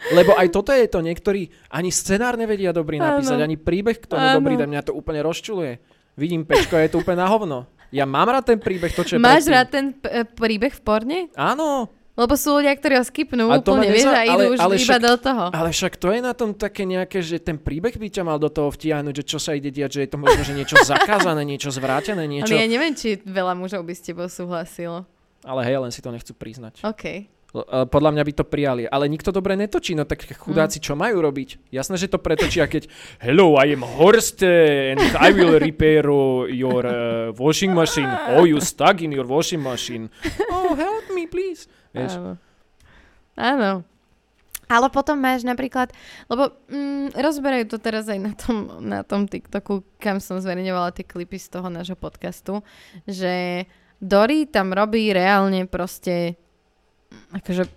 Lebo aj toto je to, niektorí ani scenár nevedia dobrý napísať, Áno. ani príbeh k tomu Áno. dobrý, tak mňa to úplne rozčuluje. Vidím pečko, je to úplne na hovno. Ja mám rád ten príbeh, to čo je Máš predtým. rád ten p- príbeh v porne? Áno, Lebo sú ľudia, ktorí ho skipnú A úplne, vieš, a idú ale- už ale iba však- do toho. ale však to je na tom také nejaké, že ten príbeh by ťa mal do toho vtiahnuť, že čo sa ide diať, že je to možno, že niečo zakázané, niečo zvrátené, niečo... Ale ja neviem, či veľa mužov by s tebou súhlasilo. Ale hej, len si to nechcú priznať. OK. E, Podľa mňa by to prijali, ale nikto dobre netočí, no tak chudáci čo majú robiť? Jasné, že to pretočia, keď Hello, I am Horst and I will repair your uh, washing machine. Oh, you stuck in your washing machine. Oh, help me, please. Vieš? Áno. Áno. Ale potom máš napríklad, lebo mm, rozberajú to teraz aj na tom, na tom TikToku, kam som zverejňovala tie klipy z toho nášho podcastu, že Dory tam robí reálne proste, akože,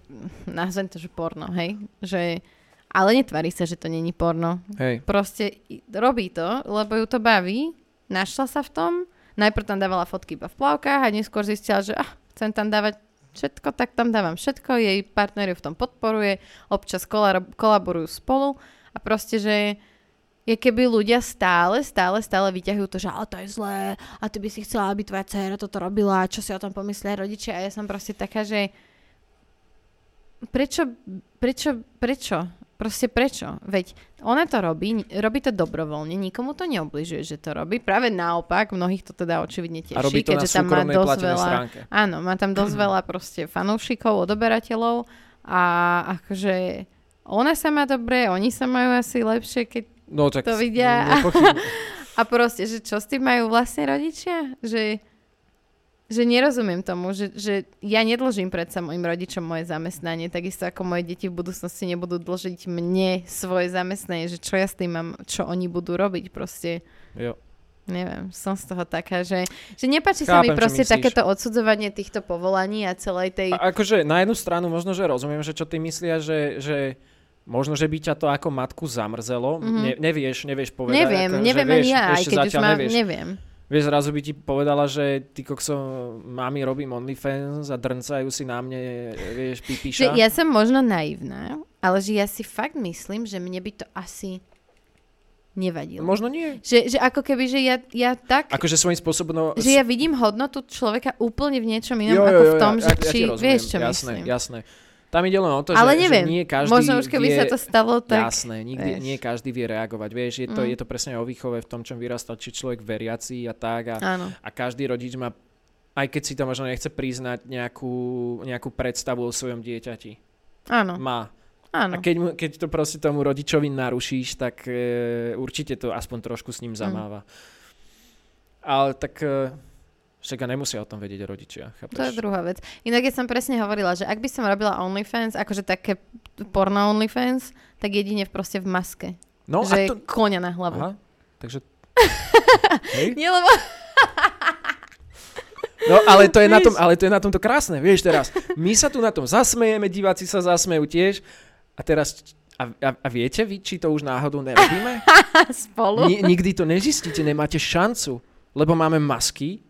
nazvem to, že porno, hej? Že, ale netvarí sa, že to není porno. Hej. Proste robí to, lebo ju to baví, našla sa v tom, najprv tam dávala fotky iba v plavkách a neskôr zistila, že ah, chcem tam dávať všetko, tak tam dávam všetko, jej partner ju v tom podporuje, občas kolaborujú spolu a proste, že je keby ľudia stále, stále, stále vyťahujú to, že ale to je zlé a ty by si chcela, aby tvoja dcera toto robila, čo si o tom pomyslia rodičia a ja som proste taká, že prečo, prečo, prečo? Proste prečo? Veď ona to robí, robí to dobrovoľne, nikomu to neobližuje, že to robí. Práve naopak, mnohých to teda očividne teší, A robí to na keďže tam má dosť veľa... stránke. Áno, má tam dosť veľa proste fanúšikov, odoberateľov a akože ona sa má dobre, oni sa majú asi lepšie, keď No tak to vidia. nepochyb- a proste, že čo s tým majú vlastne rodičia? Že, že nerozumiem tomu, že, že ja nedlžím predsa mojim rodičom moje zamestnanie, takisto ako moje deti v budúcnosti nebudú dlžiť mne svoje zamestnanie, že čo ja s tým mám, čo oni budú robiť proste. Jo. Neviem, som z toho taká, že, že nepáči sa mi Chápem, proste takéto odsudzovanie týchto povolaní a celej tej... A akože na jednu stranu možno, že rozumiem, že čo ty myslia, že, že možno, že by ťa to ako matku zamrzelo. Mhm. Ne, nevieš, nevieš povedať. neviem, ako, neviem ani ja, aj keď už mám, nevieš. neviem. Vieš, zrazu by ti povedala, že ty kokso, mami robím OnlyFans a drncajú si na mne, vieš, Že pipíša. ja som možno naivná, Ale že ja si fakt myslím, že mne by to asi nevadilo. Možno nie. Že, že ako keby, že ja, ja tak... Akože svojím spôsobom... No, že ja vidím hodnotu človeka úplne v niečom inom, Jo, jo, ako jo, v tom, ja- že ja- ja či rozumiem. vieš, čo jasné, myslím. Jasné, Tam ide len o to, Ale že, neviem, že nie každý Možno už keby vie, sa to stalo, tak... Jasné, nikdy, vieš. nie každý vie reagovať. Vieš, je to, Mm. je to presne o výchove v tom, čom vyrastal, či človek veriaci a tak. A, Áno. a každý rodič má, aj keď si to možno nechce priznať, nejakú, nejakú predstavu o svojom dieťati. Áno, Má. áno. A keď, mu, keď to proste tomu rodičovi narušíš, tak e, určite to aspoň trošku s ním Mm. zamáva. Ale tak e, však a nemusia o tom vedieť rodičia. Chápeš? To je druhá vec. Inak ja som presne hovorila, že ak by som robila OnlyFans, akože také porno OnlyFans, tak jedine v- proste v maske. no že a to... koňa na hlavu. Aha, takže... Hej? Nie, lebo... No ale to, je na tom, ale to je na tomto krásne, vieš teraz. My sa tu na tom zasmejeme, diváci sa zasmejú tiež. A teraz, a, a, a viete vy, či to už náhodou nerobíme? Spolu. Ni, nikdy to nezistíte, nemáte šancu, lebo máme masky.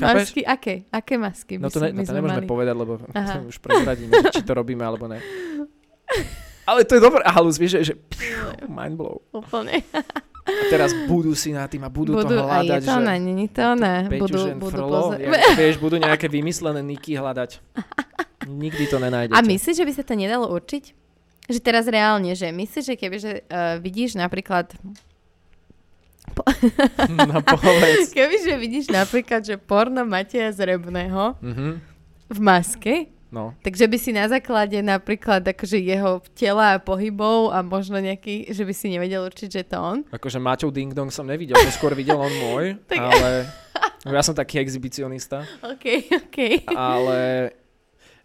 Masky, aké? Aké masky? No to, ne, no to nemôžeme mali? povedať, lebo Aha. už prezradíme, či to robíme alebo ne. Ale to je dobré, halus, vieš, že, že mind blow. Úplne. A teraz budú si na tým a budú, Budú, to a je hľadať, to že... ona, není to ona. Budú, budú frlo, pozor- jak, vieš, budú nejaké vymyslené niky hľadať. Nikdy to nenájdete. A myslíš, že by sa to nedalo určiť? Že teraz reálne, že myslíš, že keby že, uh, vidíš napríklad... No povedz. Keby, že vidíš napríklad, že porno Mateja Zrebného Mhm. v maske, No. takže by si na základe napríklad akože jeho tela a pohybov a možno nejaký, že by si nevedel určiť, že to on. Akože Maťov Ding Dong som nevidel, to skôr videl on môj, Tak- ale ja som taký exhibicionista, OK, OK. ale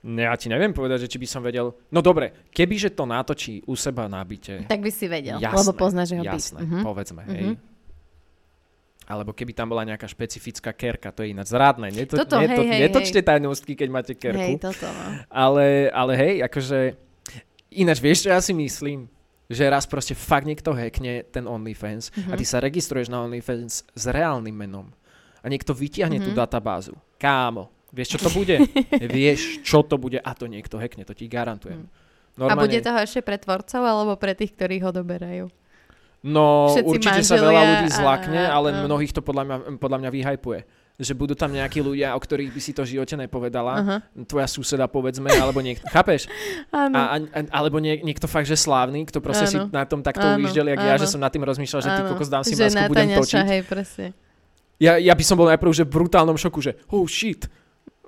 ne, ja ti neviem povedať, že či by som vedel. No dobre, kebyže to natočí u seba na byte, Tak by si vedel, jasné, lebo poznáš jeho byt. jasné, Mhm. povedzme, hej. Mhm. Alebo keby tam bola nejaká špecifická kerka, to je ináč zrádne. Neto, Toto, neto, hej, hej, netočte tajnostky, keď máte kerku. Hej, toto no. Ale, ale hej, akože... Ináč, vieš, čo ja si myslím? Že raz proste fakt niekto hackne ten OnlyFans Mhm. a ty sa registruješ na OnlyFans s reálnym menom a niekto vytiahne tú Mhm. databázu. Kámo, vieš, čo to bude? vieš, čo to bude a to niekto hackne, to ti garantujem. Mhm. A bude toho ešte pre tvorcov alebo pre tých, ktorí ho doberajú? No, všetci určite sa veľa ľudí a- zlakne, ale a- mnohých to podľa mňa, podľa mňa vyhajpuje. Že budú tam nejakí ľudia, o ktorých by si to v živote nepovedala. Aha. Tvoja suseda, povedzme, alebo niekto. Chápeš? Áno. A, a, alebo nie, niekto fakt, že slávny, kto proste si Áno. na tom takto ujíždel, jak ja, áno. že som nad tým rozmýšľal, že ty Áno. kokos dám si že masku, budem točiť. hej, presne. Ja, ja by som bol najprv že v brutálnom šoku, že oh shit,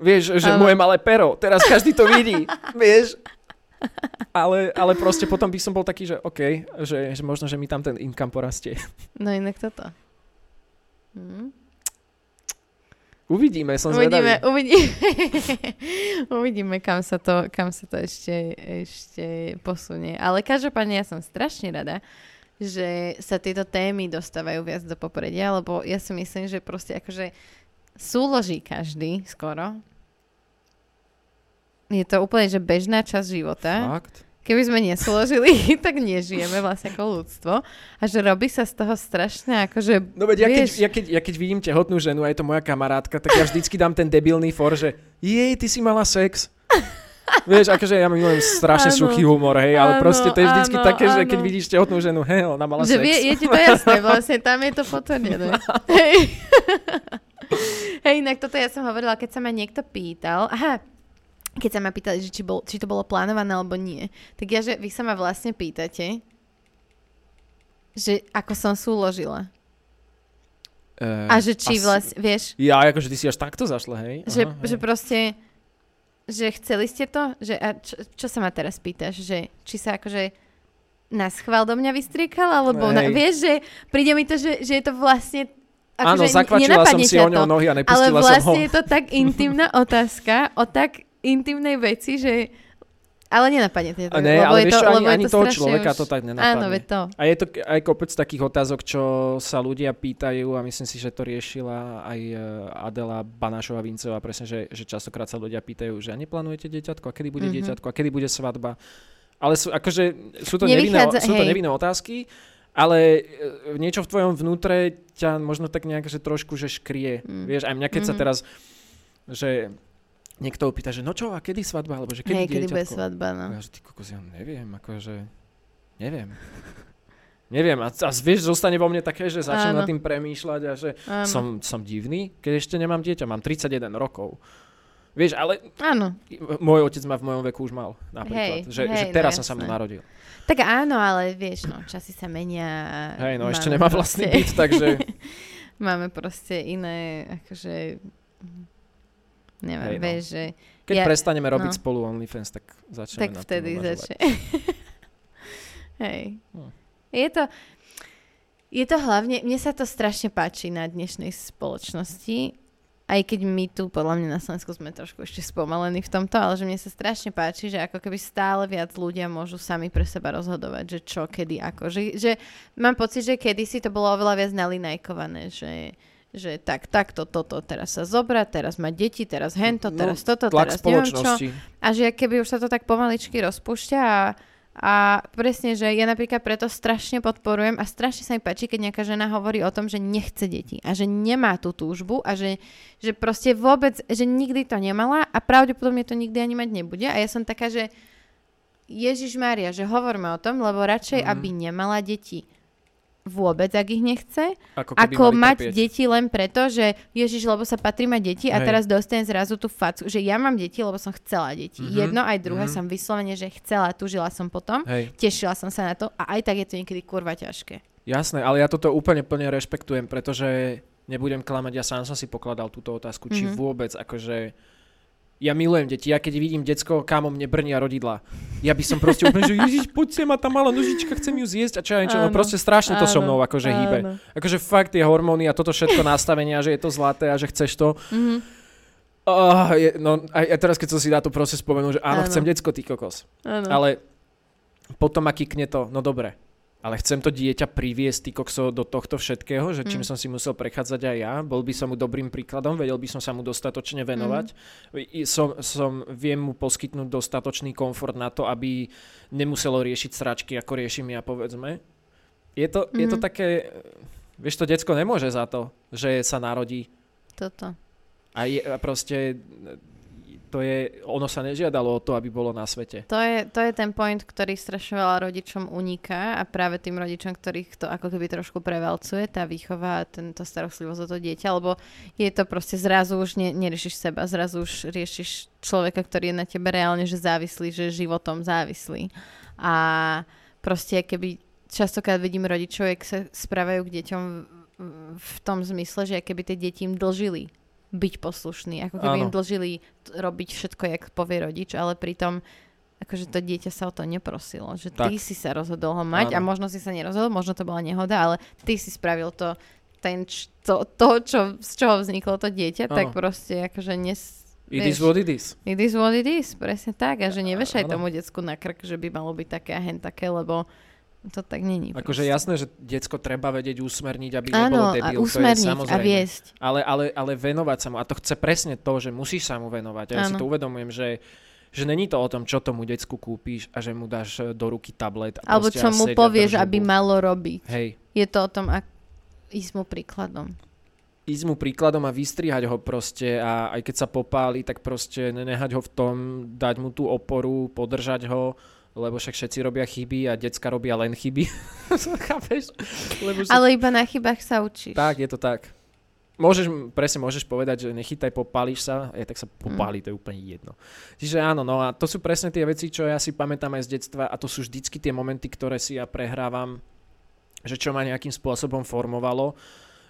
vieš, že Áno. moje malé pero, teraz každý to vidí, vieš. Ale, ale proste potom by som bol taký, že OK, že, že možno, že mi tam ten income porastie. No inak toto. Hm. Uvidíme, som Uvidíme, zvedavý. uvidíme, uvidíme kam, sa to, kam sa to ešte, ešte posunie. Ale každopádne ja som strašne rada, že sa tieto témy dostávajú viac do popredia, lebo ja si myslím, že proste akože súloží každý skoro. Je to úplne, že bežná časť života. Fakt? Keby sme nesúložili, tak nežijeme vlastne ako ľudstvo. A že robí sa z toho strašne akože... No veď ja keď, vieš, ja, keď, ja keď vidím tehotnú ženu a je to moja kamarátka, tak ja vždycky dám ten debilný for, že jej, ty si mala sex. Vieš, akože ja milujem strašne Áno. suchý humor, hej, ale Áno, proste to je vždycky áno, také, že áno. keď vidíš tehotnú ženu, hej, ona mala že sex. vie, je ti to jasné, vlastne tam je to potvrdené. Hej. Hej, inak toto ja som hovorila, keď sa ma niekto pýtal, aha, keď sa ma pýtali, že či, bol, či to bolo plánované alebo nie, tak ja, že vy sa ma vlastne pýtate, že ako som súložila. Eh, A že či asi- vlastne, vieš, Ja, akože ty si až takto zašla, hej? že, Aha, že hej. proste, že chceli ste to? Že, a čo, čo sa ma teraz pýtaš? Že, či sa akože na schvál do mňa vystriekal? Alebo na, vieš, že príde mi to, že, že je to vlastne Áno, akože zakvačila som si o ňou nohy a Ale nepustila som ho. vlastne je to tak intimná otázka o tak intimnej veci, že... Ale nenapadne to. A ne, lebo ale je vieš to, ani, lebo ani to toho človeka už... to tak Áno, nenapadne. veď to. A je to aj kopec takých otázok, čo sa ľudia pýtajú a myslím si, že to riešila aj eh, Adela Banášová Vincová, presne, že, že častokrát sa ľudia pýtajú, že a neplánujete dieťatko, a kedy bude Mhm. dieťatko, a kedy bude svadba. Ale sú, akože, sú, to, nevinné, sú to nevinné otázky, ale eh, niečo v tvojom vnútre ťa možno tak nejak, že trošku, že škrie. Mm. Vieš, aj mňa keď sa Mhm. teraz, že niekto opýta, že no čo, a kedy svadba, alebo že kedy Hej, kedy bude svadba, no. Ja, že ty kokos, ja neviem, akože, neviem. Neviem, a, a vieš, zostane vo mne také, že začnem Áno. nad tým premýšľať a že Áno. som, som divný, keď ešte nemám dieťa, mám 31 rokov. Vieš, ale Áno. môj otec ma v mojom veku už mal, napríklad. Hej, že, hej, že no teraz som sa mu narodil. Tak áno, ale vieš, no, časy sa menia. Hej, no ešte nemá vlastný byt, takže máme proste iné, akože... Neviem, Hej, no. vieš, že... keď Ja- prestaneme robiť no. spolu OnlyFans, tak začneme tak vtedy začne. Hej. Hm. Je to... Je to hlavne, mne sa to strašne páči na dnešnej spoločnosti, aj keď my tu podľa mňa na Slovensku sme trošku ešte spomalení v tomto, ale že mne sa strašne páči, že ako keby stále viac ľudia môžu sami pre seba rozhodovať, že čo, kedy, ako. Že, že mám pocit, že kedysi to bolo oveľa viac nalinajkované, že že tak, takto, toto, teraz sa zobrať, teraz mať deti, teraz hento, No, teraz toto, Tlak teraz neviem čo. A že keby už sa to tak pomaličky rozpúšťa a, a presne, že ja napríklad preto strašne podporujem a strašne sa mi páči, keď nejaká žena hovorí o tom, že nechce deti a že nemá tú túžbu a že, že proste vôbec, že nikdy to nemala a pravdepodobne to nikdy ani mať nebude a ja som taká, že Ježiš Mária, že hovorme o tom, lebo radšej, Mhm. aby nemala deti vôbec, ak ich nechce, Ako, ako mať trpieť. deti len preto, že Ježiš, lebo sa patrí mať deti a Hej. teraz dostanem zrazu tú facu, že ja mám deti, lebo som chcela deti. Mhm, Jedno aj druhé mhm. som vyslovene, že chcela, tužila som potom, Hej, tešila som sa na to a aj tak je to niekedy kurva ťažké. jasné, ale ja toto úplne plne rešpektujem, pretože nebudem klamať, ja sám som si pokladal túto otázku, či Mhm. vôbec akože ja milujem deti, ja keď vidím decko, kámo mne brnia rodidla. Ja by som proste úplne, že Ježiš, poď sem, má tá malá nožička, chcem ju zjesť a čo ja niečo, no proste strašne to so áno, mnou akože hýbe. áno. Akože fakt tie hormóny a toto všetko nastavenia, že je to zlaté a že chceš to. Mhm. Oh, je, no, aj, aj teraz, keď som si na to proste spomenul, že áno, Áno. chcem decko, ty kokos. Áno. Ale potom ma kikne to, no dobre, ale chcem to dieťa priviesť ty kokso do tohto všetkého, že čím Mm. som si musel prechádzať aj ja, bol by som mu dobrým príkladom, vedel by som sa mu dostatočne venovať, I, som, som, viem mu poskytnúť dostatočný komfort na to, aby nemuselo riešiť sračky, ako riešim ja, povedzme. Je to, je to Mhm. také, vieš, to decko nemôže za to, že sa narodí Toto. a, je, a proste to je, ono sa nežiadalo o to, aby bolo na svete. To je, to je ten point, ktorý strašne veľa rodičom uniká a práve tým rodičom, ktorých to ako keby trošku prevalcuje, tá výchova a tento starostlivosť o to dieťa, lebo je to proste zrazu už ne, neriešiš seba, zrazu už riešiš človeka, ktorý je na tebe reálne že závislý, že životom závislý. A proste keby častokrát vidím rodičov, jak sa správajú k deťom v tom zmysle, že keby tie deti im dlžili byť poslušný, ako keby Áno. im dlžili robiť všetko, jak povie rodič, ale pritom akože to dieťa sa o to neprosilo, že ty Tak. si sa rozhodol ho mať a Áno. možno si sa nerozhodol, možno to bola nehoda, ale ty si spravil to, ten, to, to čo, z čoho vzniklo to dieťa, tak Áno. proste akože nes, It vieš, is what it is. It is what it is, presne tak. A že nevešaj Áno. tomu decku na krk, že by malo byť také a hen také, lebo to tak není. Akože jasné, že decko treba vedieť usmerniť, aby Áno, nebolo a debil, to je usmerniť a samozrejme. viesť. Ale, ale, ale venovať sa mu, a to chce presne to, že musíš sa mu venovať. A ja si Áno. to uvedomujem, že že není to o tom, čo tomu decku kúpíš a že mu dáš e, do ruky tablet. A Alebo čo mu povieš, aby malo robiť. Hej, Je to o tom, ak ísť mu príkladom. ísť mu príkladom a vystrihať ho proste a aj keď sa popáli, tak proste nenehať ho v tom, dať mu tú oporu, podržať ho, lebo však všetci robia chyby a decka robia len chyby. Chápeš? Lebo že... Ale iba na chybách sa učíš. Tak, je to tak. Môžeš, presne môžeš povedať, že nechytaj, popáliš sa, aj tak sa popáli, to je úplne jedno. Čiže áno, no a to sú presne tie veci, čo ja si pamätám aj z detstva a to sú vždycky tie momenty, ktoré si ja prehrávam, že čo ma nejakým spôsobom formovalo,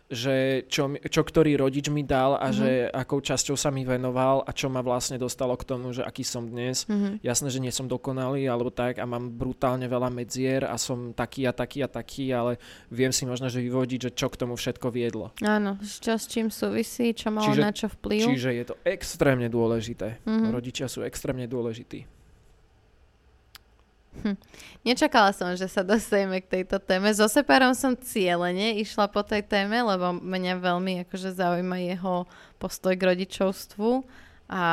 že čo, čo ktorý rodič mi dal a Mhm. že akou časťou sa mi venoval a čo ma vlastne dostalo k tomu, že aký som dnes. Mhm. Jasné, že nie som dokonalý alebo tak a mám brutálne veľa medzier a som taký a taký a taký, ale viem si možno, že vyvodiť, že čo k tomu všetko viedlo. Áno, čo s čím súvisí, čo malo Čiže- na čo vplyv. Čiže je to extrémne dôležité. Mhm. Rodičia sú extrémne dôležití. Nečakala som, že sa dostaneme k tejto téme. So Separom som cieľene išla po tej téme, lebo mňa veľmi akože zaujíma jeho postoj k rodičovstvu a,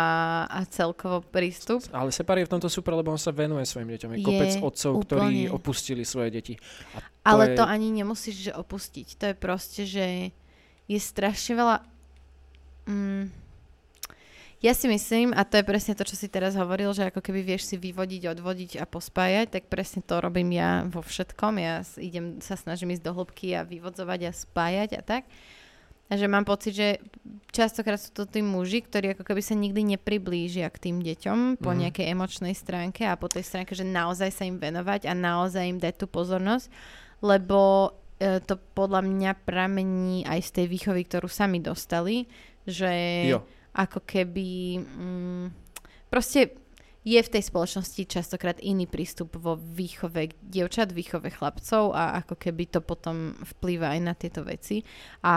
a celkovo prístup. Ale Separ je v tomto super, lebo on sa venuje svojim deťom. Je Je, kopec otcov, ktorí úplne. opustili svoje deti. A to Ale je... to ani nemusíš že opustiť. To je proste, že je strašne veľa... Mm, Ja si myslím, a to je presne to, čo si teraz hovoril, že ako keby vieš si vyvodiť, odvodiť a pospájať, tak presne to robím ja vo všetkom. Ja idem, sa snažím ísť do hĺbky a vyvodzovať a spájať a tak. A že mám pocit, že častokrát sú to tí muži, ktorí ako keby sa nikdy nepriblížia k tým deťom po Mhm. nejakej emočnej stránke a po tej stránke, že naozaj sa im venovať a naozaj im dať tú pozornosť, lebo e, to podľa mňa pramení aj z tej výchovy, ktorú sami dostali, že Jo. Ako keby mm, proste je v tej spoločnosti častokrát iný prístup vo výchove dievčat, výchove chlapcov a ako keby to potom vplýva aj na tieto veci. A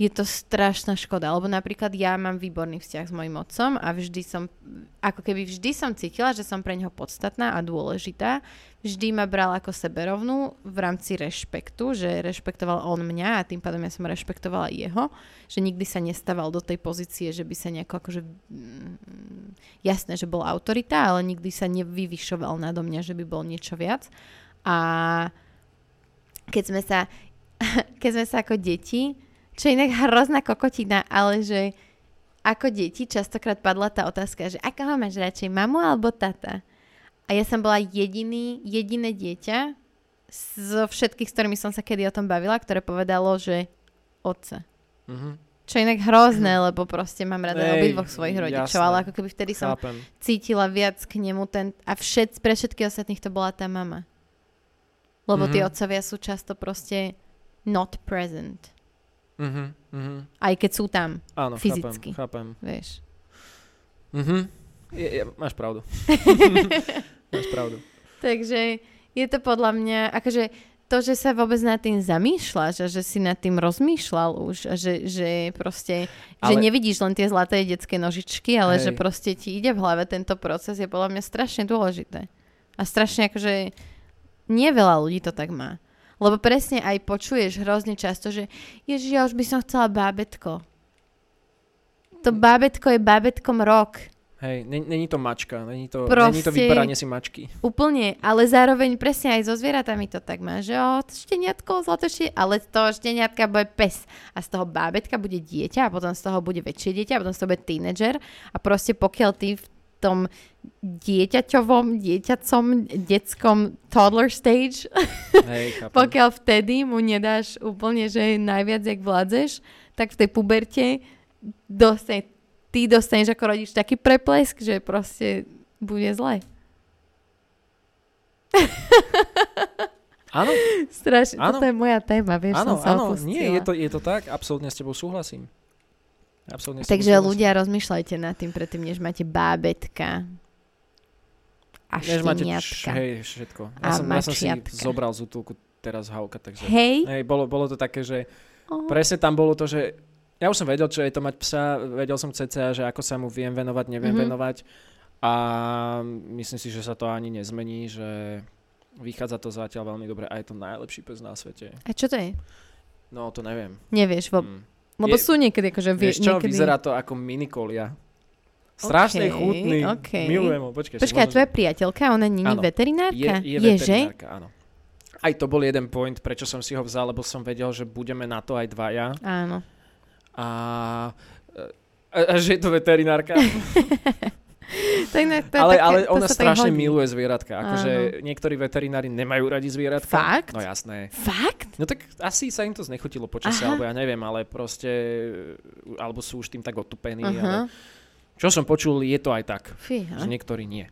je to strašná škoda, lebo napríklad ja mám výborný vzťah s mojim otcom a vždy som, ako keby vždy som cítila, že som pre neho podstatná a dôležitá. Vždy ma bral ako seberovnú v rámci rešpektu, že rešpektoval on mňa a tým pádom ja som rešpektovala jeho, že nikdy sa nestával do tej pozície, že by sa nejako akože mm, jasné, že bol autorita, ale nikdy sa nevyvyšoval nado mňa, že by bol niečo viac. A keď sme sa, keď sme sa ako deti, čo inak hrozná kokotina, ale že ako deti častokrát padla tá otázka, že ako ho máš radšej, mamu alebo tata? A ja som bola jediný, jediné dieťa zo všetkých, s ktorými som sa kedy o tom bavila, ktoré povedalo, že otca. Mhm. Čo je inak hrozné, lebo proste mám rada Ej, obidvoch svojich rodičov, jasné. ale ako keby vtedy som Chápem. cítila viac k nemu ten... A všet, pre všetkých ostatných to bola tá mama. Lebo mm-hmm. tí Mhm. otcovia sú často proste not present. Mhm, mhm. Aj keď sú tam, Áno, Fyzicky. chápem, chápem. vieš. Mhm. Je, je, máš pravdu. máš pravdu. Takže je to podľa mňa, akože to, že sa vôbec nad tým zamýšľaš a že si nad tým rozmýšľal už a že, že proste, ale... že nevidíš len tie zlaté detské nožičky, ale Hej. že proste ti ide v hlave tento proces je podľa mňa strašne dôležité. A strašne akože nie veľa ľudí to tak má. Lebo presne aj počuješ hrozne často, že ježiš, ja už by som chcela bábetko. To bábetko je bábetkom rok. Hej, není to mačka, není to, Proste- není to vyberanie si mačky. Úplne, ale zároveň presne aj so zvieratami to tak má, že o, to šteniatko, zlaté šte- ale z toho šteniatka bude pes. A z toho bábetka bude dieťa a potom z toho bude väčšie dieťa a potom z toho bude tínedžer. A proste pokiaľ ty v tom dieťaťovom, dieťacom, detskom toddler stage, Hej, pokiaľ vtedy mu nedáš úplne, že najviac, jak vládzeš, tak v tej puberte dostane, ty dostaneš ako rodič taký preplesk, že proste bude zle. Áno, Strašne, Áno. toto je moja téma, vieš, áno, som sa áno, opustila. nie, je to, je to tak, absolútne s tebou súhlasím. Absolútne Takže súhlasím. ľudia, rozmýšľajte nad tým predtým, než máte bábetka a Než máte š- hej, všetko. Ja, A som, ja som si zobral z útulku teraz Hauka, takže... Hej? Hej, bolo, bolo to také, že Oh. presne tam bolo to, že ja už som vedel, čo je to mať psa, vedel som cca, že ako sa mu viem venovať, neviem Mhm. mm-hmm. venovať a myslím si, že sa to ani nezmení, že vychádza to zatiaľ veľmi dobre a je to najlepší pes na svete. A čo to je? No, to neviem. Nevieš, vo... Mm. lebo Je- sú niekedy, akože vie, Vieš čo, niekedy... vyzerá to ako minikolia. Strašne Okej, chutný. okej. Milujem ho. Počkaj, si Počkaj, možno- tvoja priateľka, ona není veterinárka? Je, je že? veterinárka, áno. Aj to bol jeden point, prečo som si ho vzal, lebo som vedel, že budeme na to aj dvaja. Áno. A, a, a že je to veterinárka. To inak- to ale, také, ale to ona tak strašne miluje zvieratka. Akože niektorí veterinári nemajú radi zvieratka. Fakt? No jasné. Fakt? No tak asi sa im to znechutilo počasie, alebo ja neviem, ale proste, alebo sú už tým tak otupení. Ale Aha. čo som počul, je to aj tak, Fíha. že niektorí nie.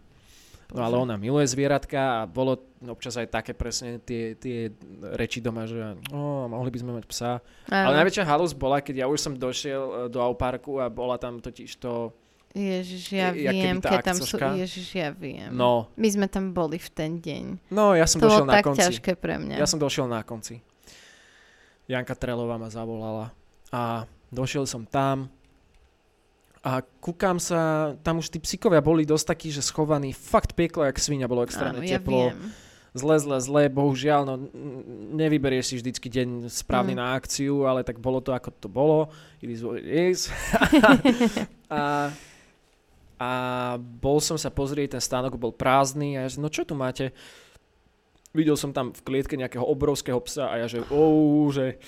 No ale ona miluje zvieratka a bolo občas aj také presne tie, tie reči doma, že oh, mohli by sme mať psa. Ale Áno. najväčšia halus bola, keď ja už som došiel e, do Auparku a bola tam totiž to, Ježiš, ja jak viem, keď tam sú... Ježiš, ja viem. no, My sme tam boli v ten deň. no ja som to došiel na tak konci. ťažké pre mňa. Ja som došiel na konci. Janka Trelová ma zavolala a došiel som tam a kúkam sa, tam už tí psíkovia boli dosť takí, že schovaní, fakt pieklo jak svinia, bolo extrémne Áno, ja teplo. viem. Zle, zle, zle, bohužiaľ, no nevyberieš si vždycky deň správny Mm. na akciu, ale tak bolo to, ako to bolo. It is what it is. a, a bol som sa pozrieť, ten stánok bol prázdny a ja že, no čo tu máte? Videl som tam v klietke nejakého obrovského psa a ja že, ou, že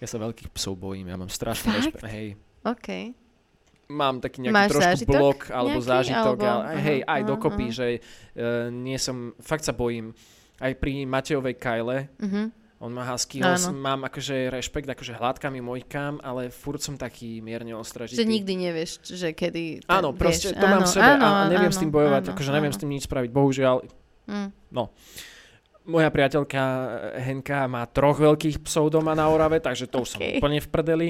ja sa veľkých psov bojím, ja mám strašný rešpekt. Hej, OK. Mám taký nejaký Máš trošku zážitok blok alebo nejaký, zážitok. alebo- ale, hej, aj aha, dokopy, aha. že uh, nie som, fakt sa bojím. Aj pri Matejovej Kyle, Mhm. on má husky, mám akože rešpekt, akože hladkám i mojkám, ale furt som taký mierne ostražitý. Že nikdy nevieš, že kedy... Áno, vieš, proste to áno, mám v sebe áno, a neviem s áno, tým bojovať, áno, akože neviem áno. s tým nič spraviť. Bohužiaľ, Mm. moja priateľka eh, Henka má troch veľkých psov doma na Orave, takže to už som úplne v prdeli.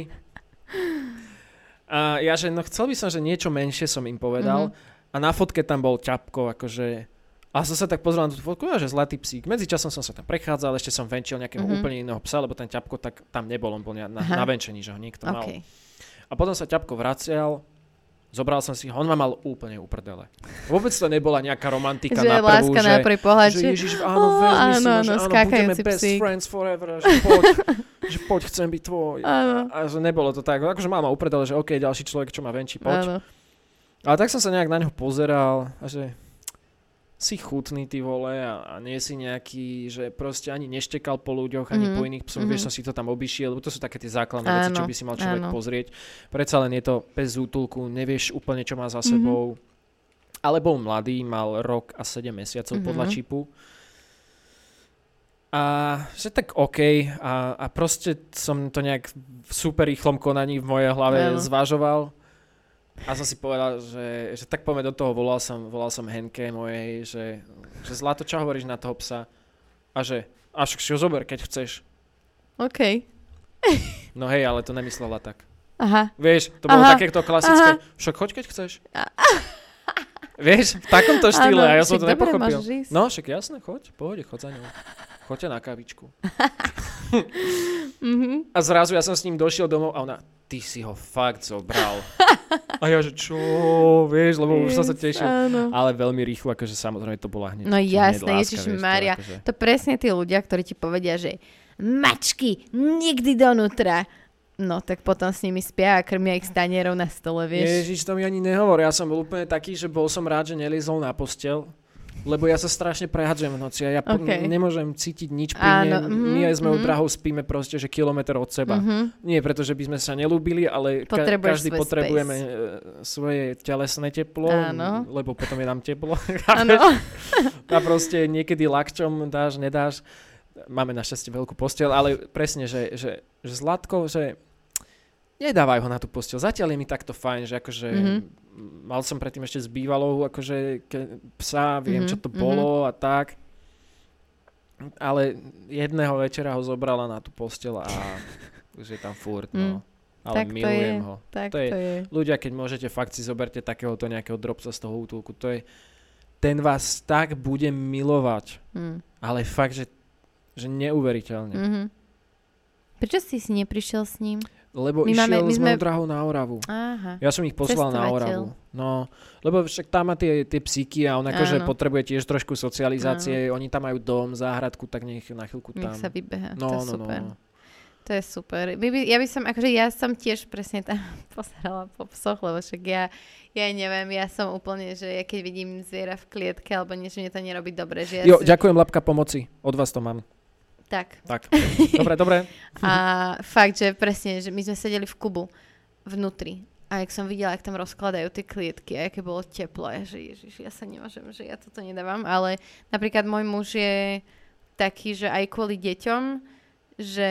A ja, že no chcel by som, že niečo menšie som im povedal Mhm. a na fotke tam bol ťapko, akože a som sa tak pozrel na tú fotku, že zlatý psík. Medzičasom som sa tam prechádzal, ešte som venčil nejakého Mhm. úplne iného psa, lebo ten ťapko tak tam nebol, on bol na, na, na venčení, že ho niekto mal. OK. A potom sa ťapko vracial, zobral som si ho, on ma mal úplne uprdele. Vôbec to nebola nejaká romantika Že na prvú, láska že, na prvý pohľad. že že- Ježiš, áno, vezmi si áno, že áno, áno, budeme skákajúci best psík. friends forever, že poď, že poď, chcem byť tvoj. Áno. A že nebolo to tak, akože mama upredala, že OK, ďalší človek, čo ma venčí, poď. Áno. Ale tak som sa nejak na neho pozeral a že si chutný ty vole a, a nie si nejaký, že proste ani neštekal po ľuďoch, ani Mhm, po iných psoch, mhm. vieš, som si to tam obišiel, lebo to sú také tie základné veci, čo Áno, by si mal človek áno. pozrieť. Predsa len je to bez útulku, nevieš úplne, čo má za Mhm. sebou. Ale bol mladý, mal rok a 7 mesiacov podľa Mhm. čipu. A že tak OK a, a proste som to nejak v super rýchlom konaní v mojej hlave Áno. zvažoval. A som si povedal, že, že tak poďme do toho, volal som, volal som Henke mojej, že, že Zlato, čo hovoríš na toho psa? A že, a však si ho zober, keď chceš. OK. No hej, ale to nemyslela tak. Aha. Vieš, to bolo Aha, takéto klasické, však choď, keď chceš. Vieš, v takomto štýle Áno, a ja som to dobre, nepochopil. No, však jasné, choď, pohode, choď za ňou. Choďte na kavičku. Mhm. A zrazu ja som s ním došiel domov a ona, ty si ho fakt zobral. A ja, že čo, vieš, lebo už som sa Yes, tešil. Áno. Ale veľmi rýchlo, akože samozrejme to bola hneď. No jasné, Ježiš vieš, to Maria. akože- To presne tí ľudia, ktorí ti povedia, že mačky, nikdy donútra. No, tak potom s nimi spia a krmia ich stanierov na stole, vieš. Ježiš, to mi ani nehovor. Ja som bol úplne taký, že bol som rád, že neliezol na postel. Lebo ja sa strašne prehadzujem v noci a ja po- OK. nemôžem cítiť nič pri Áno, nej. mhm, My aj s mojou mhm. drahou spíme proste, že kilometr od seba. Mhm. Nie preto, že by sme sa nelúbili, ale ka- každý potrebujeme space. e, svoje telesné teplo, Áno. lebo potom je nám teplo. A proste niekedy lakčom dáš, nedáš. Máme našťastie veľkú posteľ, ale presne, že, že, že Zlatko, že nedávaj ho na tú posteľ. Zatiaľ je mi takto fajn, že akože Mhm. Mal som predtým ešte s bývalou akože ke, psa, viem, Mhm, čo to bolo a tak. Ale jedného večera ho zobrala na tú posteľ a už je tam furt, no. Ale Tak to milujem je. ho. Tak To to je- je. Ľudia, keď môžete, fakt si zoberte takéhoto nejakého drobca z toho útulku. To je, ten vás tak bude milovať. Hm. Ale fakt, že, že neuveriteľne. Mhm. Prečo si si neprišiel s ním? Lebo My išiel máme- my s sme- drahou na Oravu. Aha. Ja som ich poslal na. Oravu. No, lebo však tam má tie, tie psíky a on akože Áno. potrebuje tiež trošku socializácie. Oni tam majú dom, záhradku, tak nech na chvíľku tam. Nech sa vybeha. no, to je no, super. no, no. To je super. My by, ja by som, akože ja som tiež presne tam pozerala po psoch, lebo však ja, ja neviem, ja som úplne, že ja keď vidím zviera v klietke alebo niečo, mne to nerobí dobre. Že ja Jo, si, ďakujem Lapka pomoci. Od vás to mám. Tak. Tak. Dobre, dobre. A fakt, že presne, že my sme sedeli v kubu vnútri. A jak som videla, jak tam rozkladajú tie klietky a aké bolo teplo, a že ježiš, ja sa nemôžem, že ja toto nedávam. Ale napríklad môj muž je taký, že aj kvôli deťom, že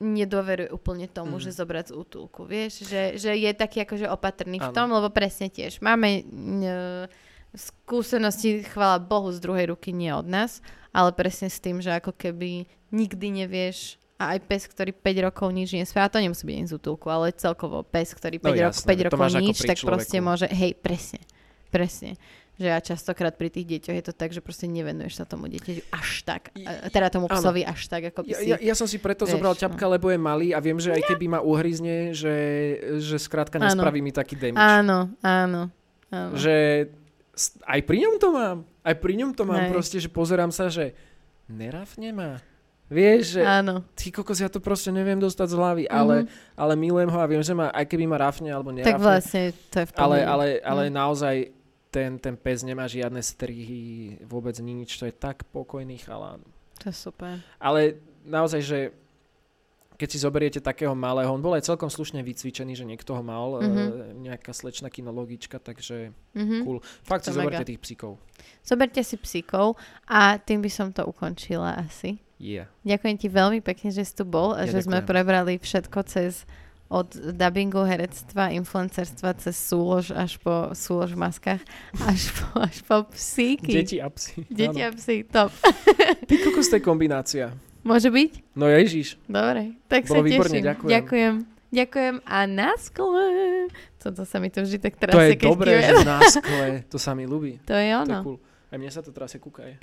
nedoveruje úplne tomu, Mhm. že zobrať z útulku, vieš, že, že je taký akože opatrný v Áno. tom, lebo presne tiež máme mm, skúsenosti, chvála Bohu, z druhej ruky, nie od nás, ale presne s tým, že ako keby nikdy nevieš a aj pes, ktorý 5 rokov nič nespie, a to nemusí byť z útulku, ale celkovo pes, ktorý 5, No rok, jasné, 5 to rokov nič, tak proste človeku. môže, hej, presne, presne. Že ja častokrát pri tých deťoch je to tak, že proste nevenuješ sa tomu dieťaťu až tak, teda tomu Áno. psovi až tak, ako by Ja, si... ja, ja som si preto vieš, zobral no. ťapka, lebo je malý a viem, že aj keby ma uhryzne, že, že skrátka Áno. nespraví mi taký damage. Áno, áno, áno. Že aj pri ňom to mám. Aj pri ňom to mám Hej. proste, že pozerám sa, že nerafne ma. Vieš, že Áno. ty kokos, ja to proste neviem dostať z hlavy, ale, Mhm. ale milujem ho a viem, že ma, aj keby ma rafne alebo nerafne, Tak vlastne to je v ale, ale, ale Mm. naozaj ten, ten pes nemá žiadne strihy, vôbec nič, to je tak pokojný chalán. To je super. Ale naozaj, že keď si zoberiete takého malého, on bol aj celkom slušne vycvičený, že niekto ho mal, Mhm. mm-hmm. nejaká slečna kinologička, takže Mhm. cool. Fakt To si zoberte tých psíkov. Zoberte si psíkov a tým by som to ukončila asi. Yeah. Ďakujem ti veľmi pekne, že si tu bol a Ja že sme ďakujem. prebrali všetko cez od dubbingu, herectva, influencerstva cez súlož až po súlož v maskách, až po, až po psíky. Deti a psi. Deti a psi, top. Ty kokos, to je kombinácia. Môže byť? No ježiš. Dobre, tak Bolo sa výborne, teším. ďakujem. Ďakujem. Ďakujem a na skle. Toto sa mi to vždy tak To trasie, je keď dobré, že na skle. To sa mi ľúbi. To je To je ono. cool. Aj mne sa to trasie, kúkaj.